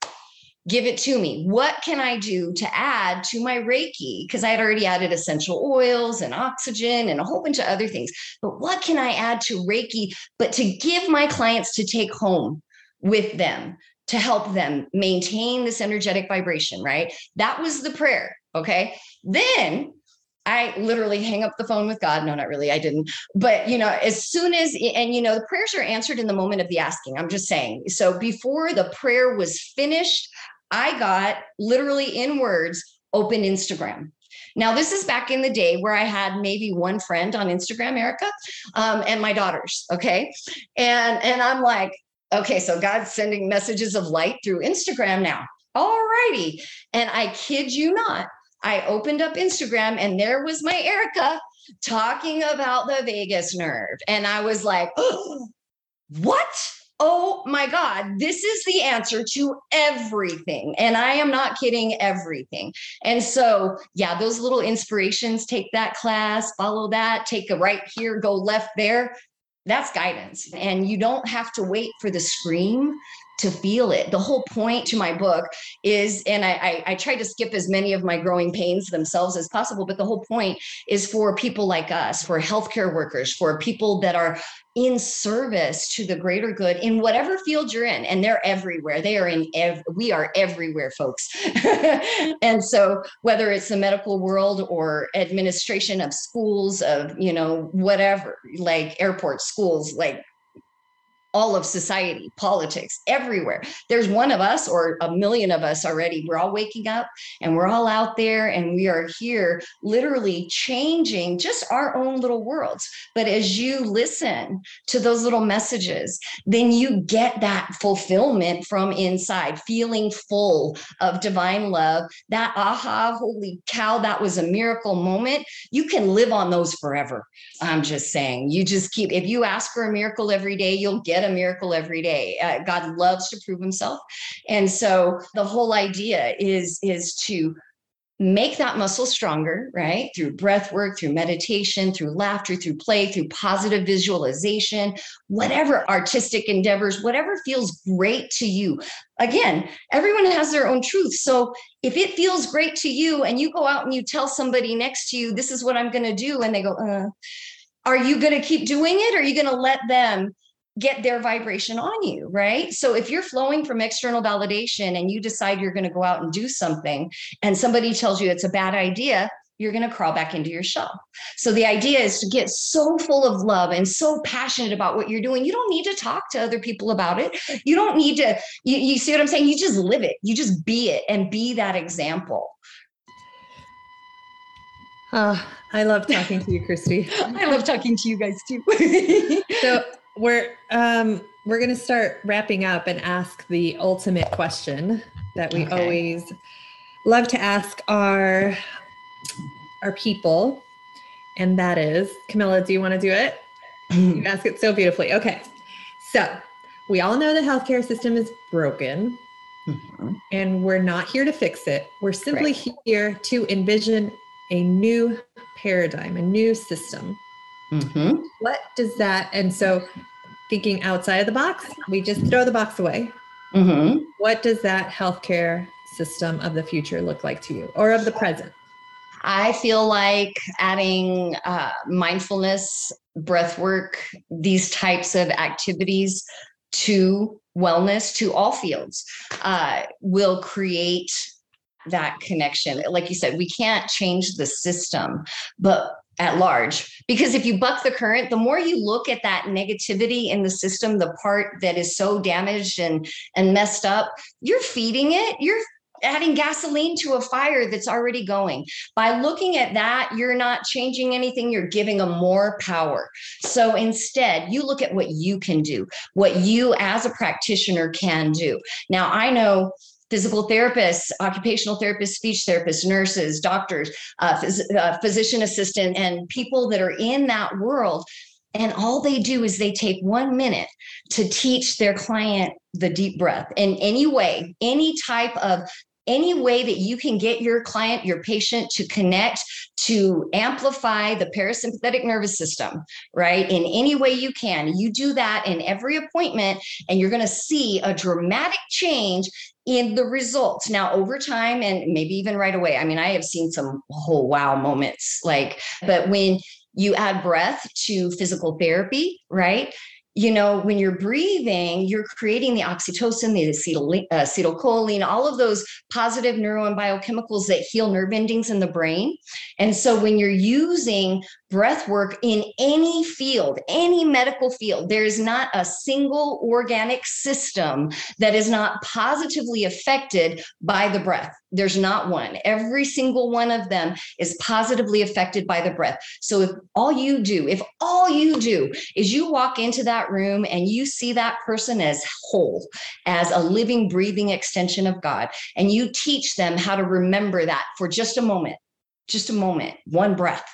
give it to me. What can I do to add to my Reiki? Because I had already added essential oils and oxygen and a whole bunch of other things. But what can I add to Reiki, but to give my clients to take home with them to help them maintain this energetic vibration, right? That was the prayer. Okay. Then I literally hang up the phone with God. No, not really. I didn't. But, you know, as soon as, and, you know, the prayers are answered in the moment of the asking. I'm just saying. So before the prayer was finished, I got literally in words, open Instagram. Now, this is back in the day where I had maybe one friend on Instagram, Erica, um, and my daughters. Okay. And and I'm like, okay, so God's sending messages of light through Instagram now. All righty. And I kid you not, I opened up Instagram and there was my Erica talking about the vagus nerve. And I was like, oh, what? oh my God, this is the answer to everything. And I am not kidding, everything. And so, yeah, those little inspirations take that class, follow that, take a right here, go left there. That's guidance. And you don't have to wait for the scream to feel it. The whole point to my book is, and I, I, I try to skip as many of my growing pains themselves as possible, but the whole point is for people like us, for healthcare workers, for people that are in service to the greater good in whatever field you're in and they're everywhere they are in ev- we are everywhere folks and so whether it's the medical world or administration of schools of you know whatever like airports schools like all of society, politics, everywhere. There's one of us or a million of us already. We're all waking up and we're all out there and we are here literally changing just our own little worlds. But as you listen to those little messages, then you get that fulfillment from inside, feeling full of divine love. That aha, holy cow, that was a miracle moment. You can live on those forever. I'm just saying, you just keep, if you ask for a miracle every day, you'll get a miracle every day. Uh, God loves to prove himself. And so the whole idea is is to make that muscle stronger, right? Through breath work, through meditation, through laughter, through play, through positive visualization, whatever artistic endeavors, whatever feels great to you. Again, everyone has their own truth. So if it feels great to you and you go out and you tell somebody next to you, this is what I'm going to do, and they go, uh, are you going to keep doing it? Or are you going to let them get their vibration on you, right? So if you're flowing from external validation and you decide you're going to go out and do something and somebody tells you it's a bad idea, you're going to crawl back into your shell. So the idea is to get so full of love and so passionate about what you're doing. You don't need to talk to other people about it. You don't need to, you, you see what I'm saying? You just live it. You just be it and be that example. Uh, I love talking to you, Christi. I love talking to you guys too. so we're um we're going to start wrapping up and ask the ultimate question that we okay. always love to ask our our people and that is camilla do you want to do it you ask it so beautifully okay so we all know the healthcare system is broken mm-hmm. and we're not here to fix it we're simply right. here to envision a new paradigm a new system Mm-hmm. What does that, and so thinking outside of the box, we just throw the box away. Mm-hmm. What does that healthcare system of the future look like to you or of the present? I feel like adding uh, mindfulness, breath work, these types of activities to wellness, to all fields, uh, will create that connection. Like you said, we can't change the system, but at large because if you buck the current the more you look at that negativity in the system the part that is so damaged and and messed up you're feeding it you're adding gasoline to a fire that's already going. By looking at that, you're not changing anything, you're giving them more power. So instead, you look at what you can do, what you as a practitioner can do. Now, I know physical therapists, occupational therapists, speech therapists, nurses, doctors, uh, phys- uh, physician assistant, and people that are in that world. And all they do is they take one minute to teach their client the deep breath in any way, any type of any way that you can get your client, your patient to connect, to amplify the parasympathetic nervous system, right? In any way you can. You do that in every appointment, and you're going to see a dramatic change in the results now over time and maybe even right away i mean i have seen some whole wow moments like but when you add breath to physical therapy right you know, when you're breathing, you're creating the oxytocin, the acetyl, uh, acetylcholine, all of those positive neuro and biochemicals that heal nerve endings in the brain. And so when you're using breath work in any field, any medical field. There is not a single organic system that is not positively affected by the breath. There's not one. Every single one of them is positively affected by the breath. So if all you do, if all you do is you walk into that room and you see that person as whole, as a living, breathing extension of God, and you teach them how to remember that for just a moment, just a moment, one breath.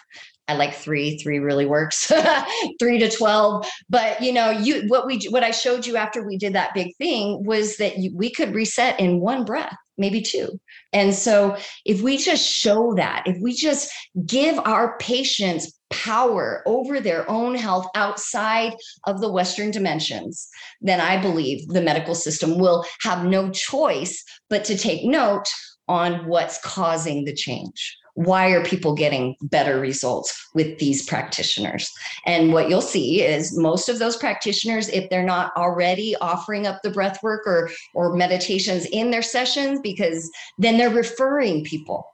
I like three, three really works, three to 12. But you know, you, what we, what I showed you after we did that big thing was that you, we could reset in one breath, maybe two. And so if we just show that, if we just give our patients power over their own health outside of the Western dimensions, then I believe the medical system will have no choice but to take note on what's causing the change why are people getting better results with these practitioners? And what you'll see is most of those practitioners if they're not already offering up the breath work or or meditations in their sessions because then they're referring people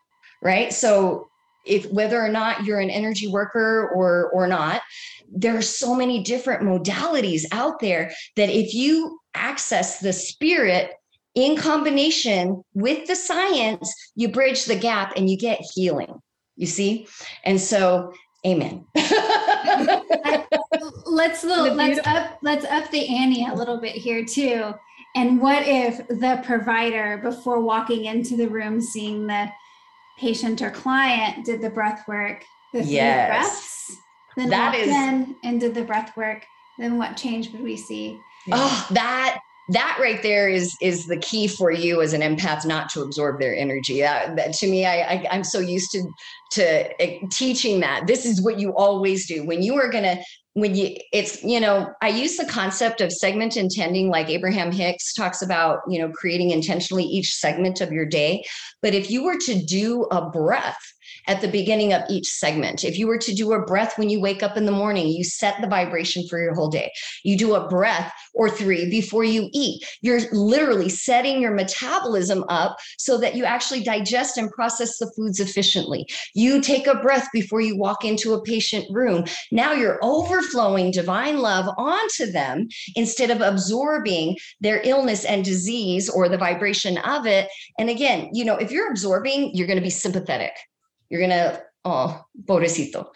right? So if whether or not you're an energy worker or or not there are so many different modalities out there that if you access the spirit in combination with the science, you bridge the gap and you get healing. You see? And so, amen. let's let's up let's up the ante a little bit here too. And what if the provider, before walking into the room, seeing the patient or client, did the breath work, the three yes. breaths, then that walked is... in and did the breath work? Then what change would we see? Oh, that that right there is is the key for you as an empath not to absorb their energy. That, that to me I, I i'm so used to to eh, teaching that. This is what you always do. When you are going to when you it's you know i use the concept of segment intending like abraham hicks talks about you know creating intentionally each segment of your day. But if you were to do a breath at the beginning of each segment. If you were to do a breath when you wake up in the morning, you set the vibration for your whole day. You do a breath or three before you eat. You're literally setting your metabolism up so that you actually digest and process the foods efficiently. You take a breath before you walk into a patient room. Now you're overflowing divine love onto them instead of absorbing their illness and disease or the vibration of it. And again, you know, if you're absorbing, you're going to be sympathetic. You're going to, oh, pobrecito.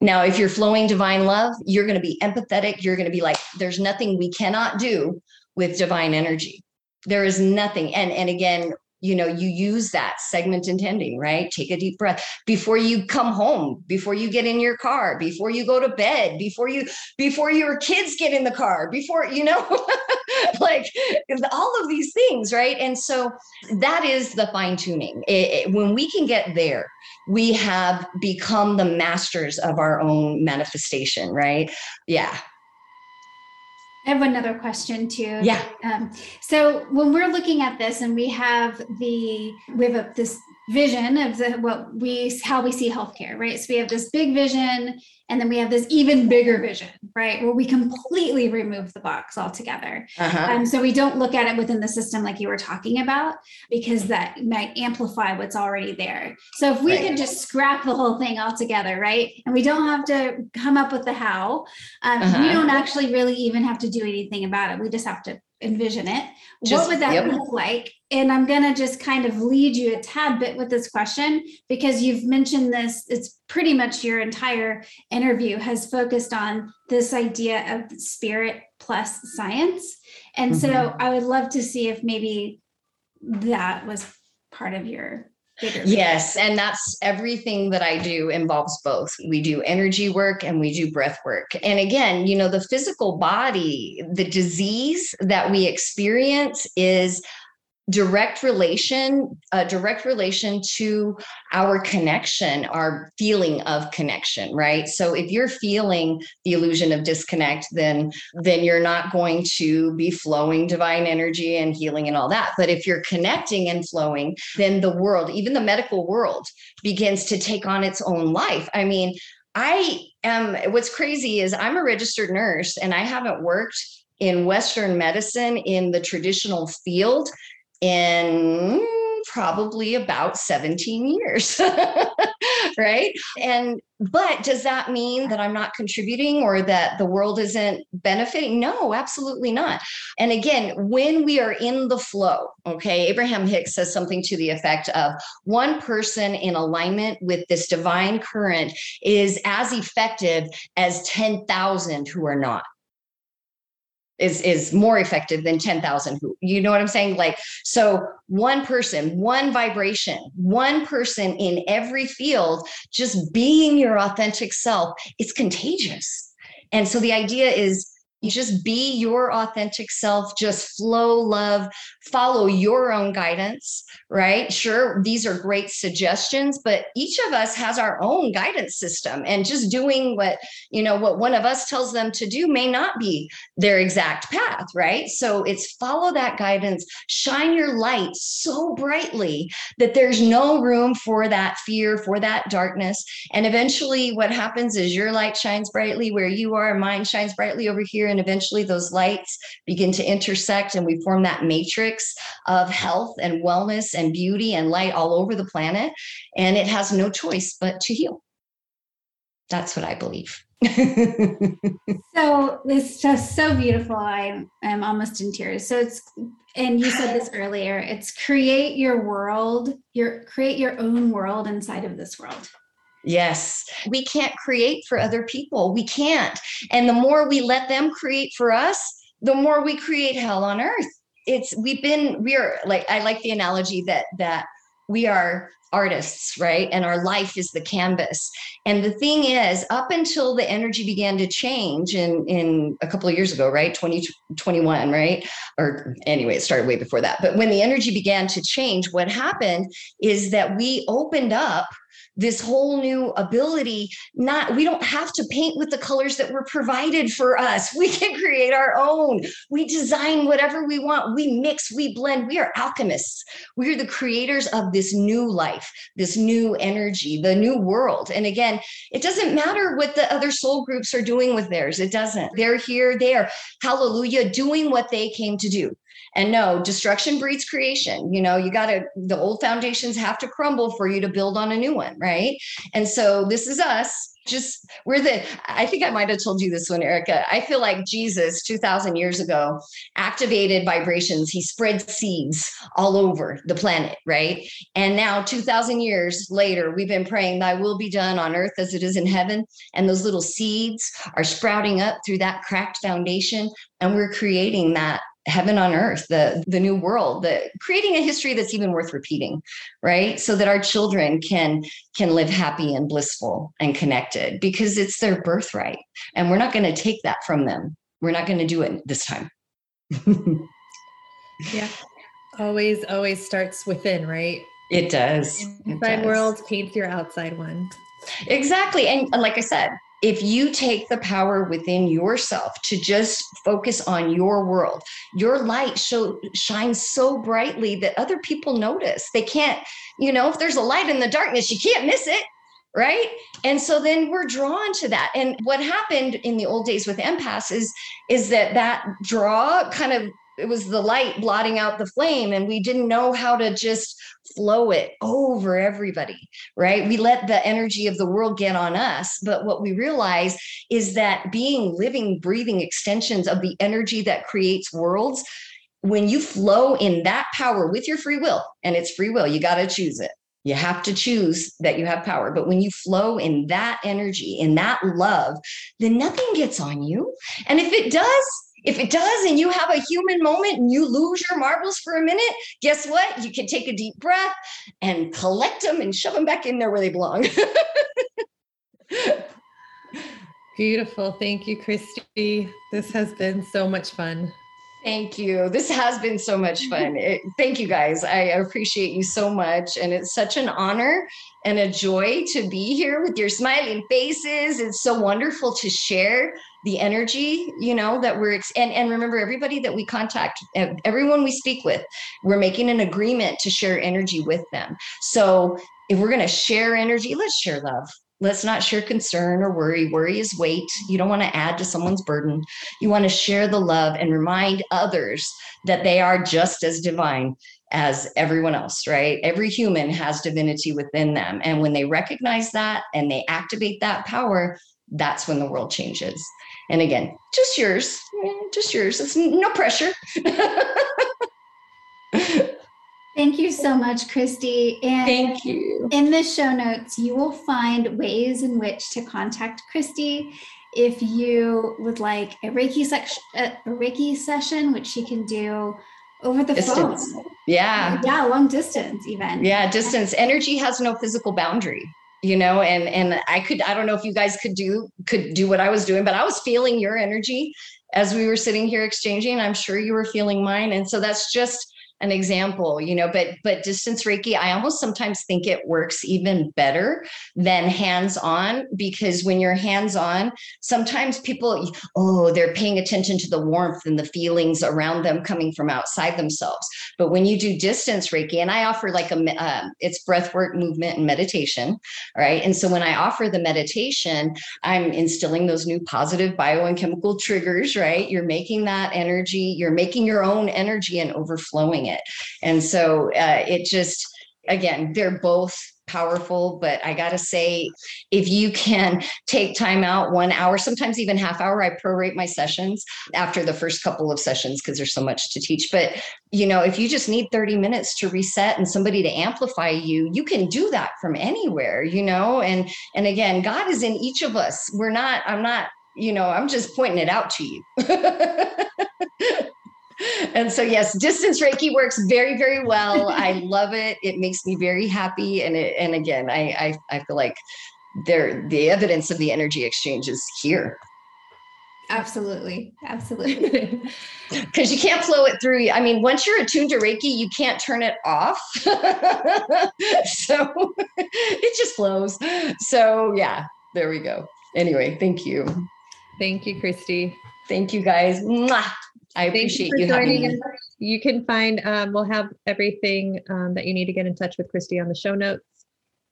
Now, if you're flowing divine love, you're going to be empathetic. You're going to be like, there's nothing we cannot do with divine energy. There is nothing. And, and again, you know you use that segment intending right? Take a deep breath before you come home before you get in your car before you go to bed before you before your kids get in the car before you know like all of these things right? And so that is the fine tuning. When we can get there we have become the masters of our own manifestation right? Yeah I have another question too. Yeah. Um, so when we're looking at this and we have the we have a, this vision of the what we how we see healthcare, right? So we have this big vision, and then we have this even bigger vision, right? Where we completely remove the box altogether. Uh-huh. Um, so we don't look at it within the system like you were talking about, because that might amplify what's already there. So if we right. could just scrap the whole thing altogether, right? And we don't have to come up with the how. Um, uh-huh. We don't actually really even have to do anything about it. We just have to envision it. Just, what would that yep. look like? And I'm going to just kind of lead you a tad bit with this question because you've mentioned this. It's pretty much your entire interview has focused on this idea of spirit plus science. And mm-hmm. so I would love to see if maybe that was part of your Yes. And that's everything that I do involves both. We do energy work and we do breath work. And again, you know, the physical body, the disease that we experience is direct relation a direct relation to our connection our feeling of connection right? So if you're feeling the illusion of disconnect then then you're not going to be flowing divine energy and healing and all that. But if you're connecting and flowing then the world even the medical world begins to take on its own life. I mean i am what's crazy is i'm a registered nurse and i haven't worked in western medicine in the traditional field in probably about 17 years. right? And but does that mean that I'm not contributing or that the world isn't benefiting? No, absolutely not. And again, when we are in the flow, okay, Abraham Hicks says something to the effect of one person in alignment with this divine current is as effective as 10,000 who are not is is more effective than 10,000 who you know what I'm saying? Like so one person one vibration one person in every field just being your authentic self it's contagious. And so the idea is just be your authentic self. Just flow love follow your own guidance right? Sure these are great suggestions but each of us has our own guidance system and just doing what you know what one of us tells them to do may not be their exact path right? So it's follow that guidance. Shine your light so brightly that there's no room for that fear for that darkness. And eventually what happens is your light shines brightly where you are mine shines brightly over here and eventually those lights begin to intersect and we form that matrix of health and wellness and beauty and light all over the planet and it has no choice but to heal. That's what i believe. So it's just so beautiful. I am almost in tears. So it's and you said this earlier it's create your world your create your own world inside of this world Yes, we can't create for other people. We can't. And the more we let them create for us, the more we create hell on earth. It's we've been we are like I like the analogy that that we are artists, right? And our life is the canvas. And the thing is, up until the energy began to change in in a couple of years ago, right? 2021, right? Or anyway, it started way before that. But when the energy began to change, what happened is that we opened up this whole new ability not we don't have to paint with the colors that were provided for us. We can create our own. We design whatever we want. We mix we blend. We are alchemists. We are the creators of this new life this new energy the new world. And again it doesn't matter what the other soul groups are doing with theirs. It doesn't. They're here they are hallelujah doing what they came to do and no, destruction breeds creation. You know, you got to, the old foundations have to crumble for you to build on a new one, right? And so this is us. Just we're the, I think I might have told you this one, Erica. I feel like Jesus 2000 years ago activated vibrations. He spread seeds all over the planet, right? And now 2000 years later, we've been praying, Thy will be done on earth as it is in heaven. And those little seeds are sprouting up through that cracked foundation. And we're creating that heaven on earth the the new world the creating a history that's even worth repeating right? So that our children can can live happy and blissful and connected because it's their birthright and we're not going to take that from them. We're not going to do it this time. Yeah. Always always starts within right? It does. Inside world paints your outside one. Exactly. And like i said if you take the power within yourself to just focus on your world your light show shines so brightly that other people notice. They can't you know if there's a light in the darkness you can't miss it right? And so then we're drawn to that. And what happened in the old days with empaths is is that that draw kind of it was the light blotting out the flame and we didn't know how to just flow it over everybody right we let the energy of the world get on us but what we realize is that being living breathing extensions of the energy that creates worlds when you flow in that power with your free will and it's free will you got to choose it you have to choose that you have power. But when you flow in that energy, in that love, then nothing gets on you. And if it does, if it does, and you have a human moment and you lose your marbles for a minute, guess what? You can take a deep breath and collect them and shove them back in there where they belong. Beautiful. Thank you, Christi. This has been so much fun. Thank you. This has been so much fun. It, thank you guys. I appreciate you so much. And it's such an honor and a joy to be here with your smiling faces. It's so wonderful to share the energy, you know, that we're, ex- and, and remember everybody that we contact, everyone we speak with, we're making an agreement to share energy with them. So if we're going to share energy, let's share love. Let's not share concern or worry. Worry is weight. You don't want to add to someone's burden. You want to share the love and remind others that they are just as divine as everyone else, right? Every human has divinity within them. And when they recognize that and they activate that power, that's when the world changes. And again, just yours, just yours. It's no pressure. Thank you so much, Christi. And thank you. In the show notes, you will find ways in which to contact Christi if you would like a Reiki section, a Reiki session, which she can do over the distance. phone. Yeah. Yeah, long distance even. Yeah, distance. Energy has no physical boundary you know and and i could i don't know if you guys could do could do what i was doing but i was feeling your energy as we were sitting here exchanging. I'm sure you were feeling mine. And so that's just an example you know but but distance reiki i almost sometimes think it works even better than hands on because when you're hands on sometimes people oh they're paying attention to the warmth and the feelings around them coming from outside themselves. But when you do distance reiki and i offer like a uh, it's breath work movement and meditation right? And so when i offer the meditation i'm instilling those new positive bio and chemical triggers right? You're making that energy you're making your own energy and overflowing it. And so uh, it just, again, they're both powerful but i got to say if you can take time out one hour sometimes even half hour i prorate my sessions after the first couple of sessions because there's so much to teach. But you know if you just need 30 minutes to reset and somebody to amplify you you can do that from anywhere you know? And and again god is in each of us. We're not i'm not you know i'm just pointing it out to you and so yes distance reiki works very very well. I love it. It makes me very happy. And it, and again I, I i feel like there the evidence of the energy exchange is here. Absolutely. Absolutely. Because you can't flow it through. I mean once you're attuned to reiki you can't turn it off. So it just flows. So yeah there we go. Anyway thank you. Thank you christi. Thank you guys. Mwah. I appreciate you, you having me. You can find, um, we'll have everything um, that you need to get in touch with Christi on the show notes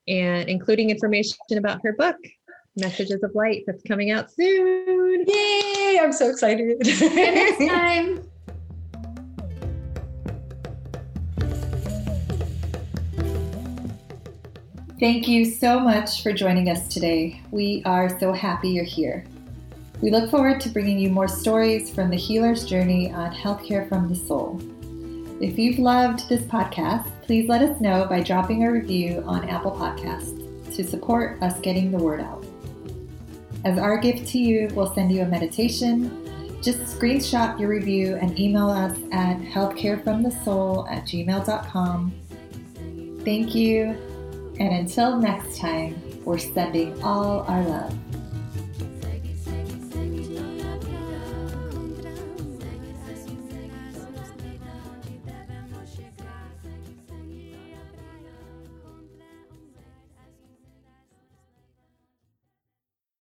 and including information about her book, Messages of Light, that's coming out soon. Yay! I'm so excited. next time. Thank you so much for joining us today. We are so happy you're here. We look forward to bringing you more stories from the healer's journey on healthcare from the soul. If you've loved this podcast, please let us know by dropping a review on Apple Podcasts to support us getting the word out. As our gift to you, we'll send you a meditation. Just screenshot your review and email us at healthcarefromthesoul at gmail.com. Thank you, and until next time, we're sending all our love.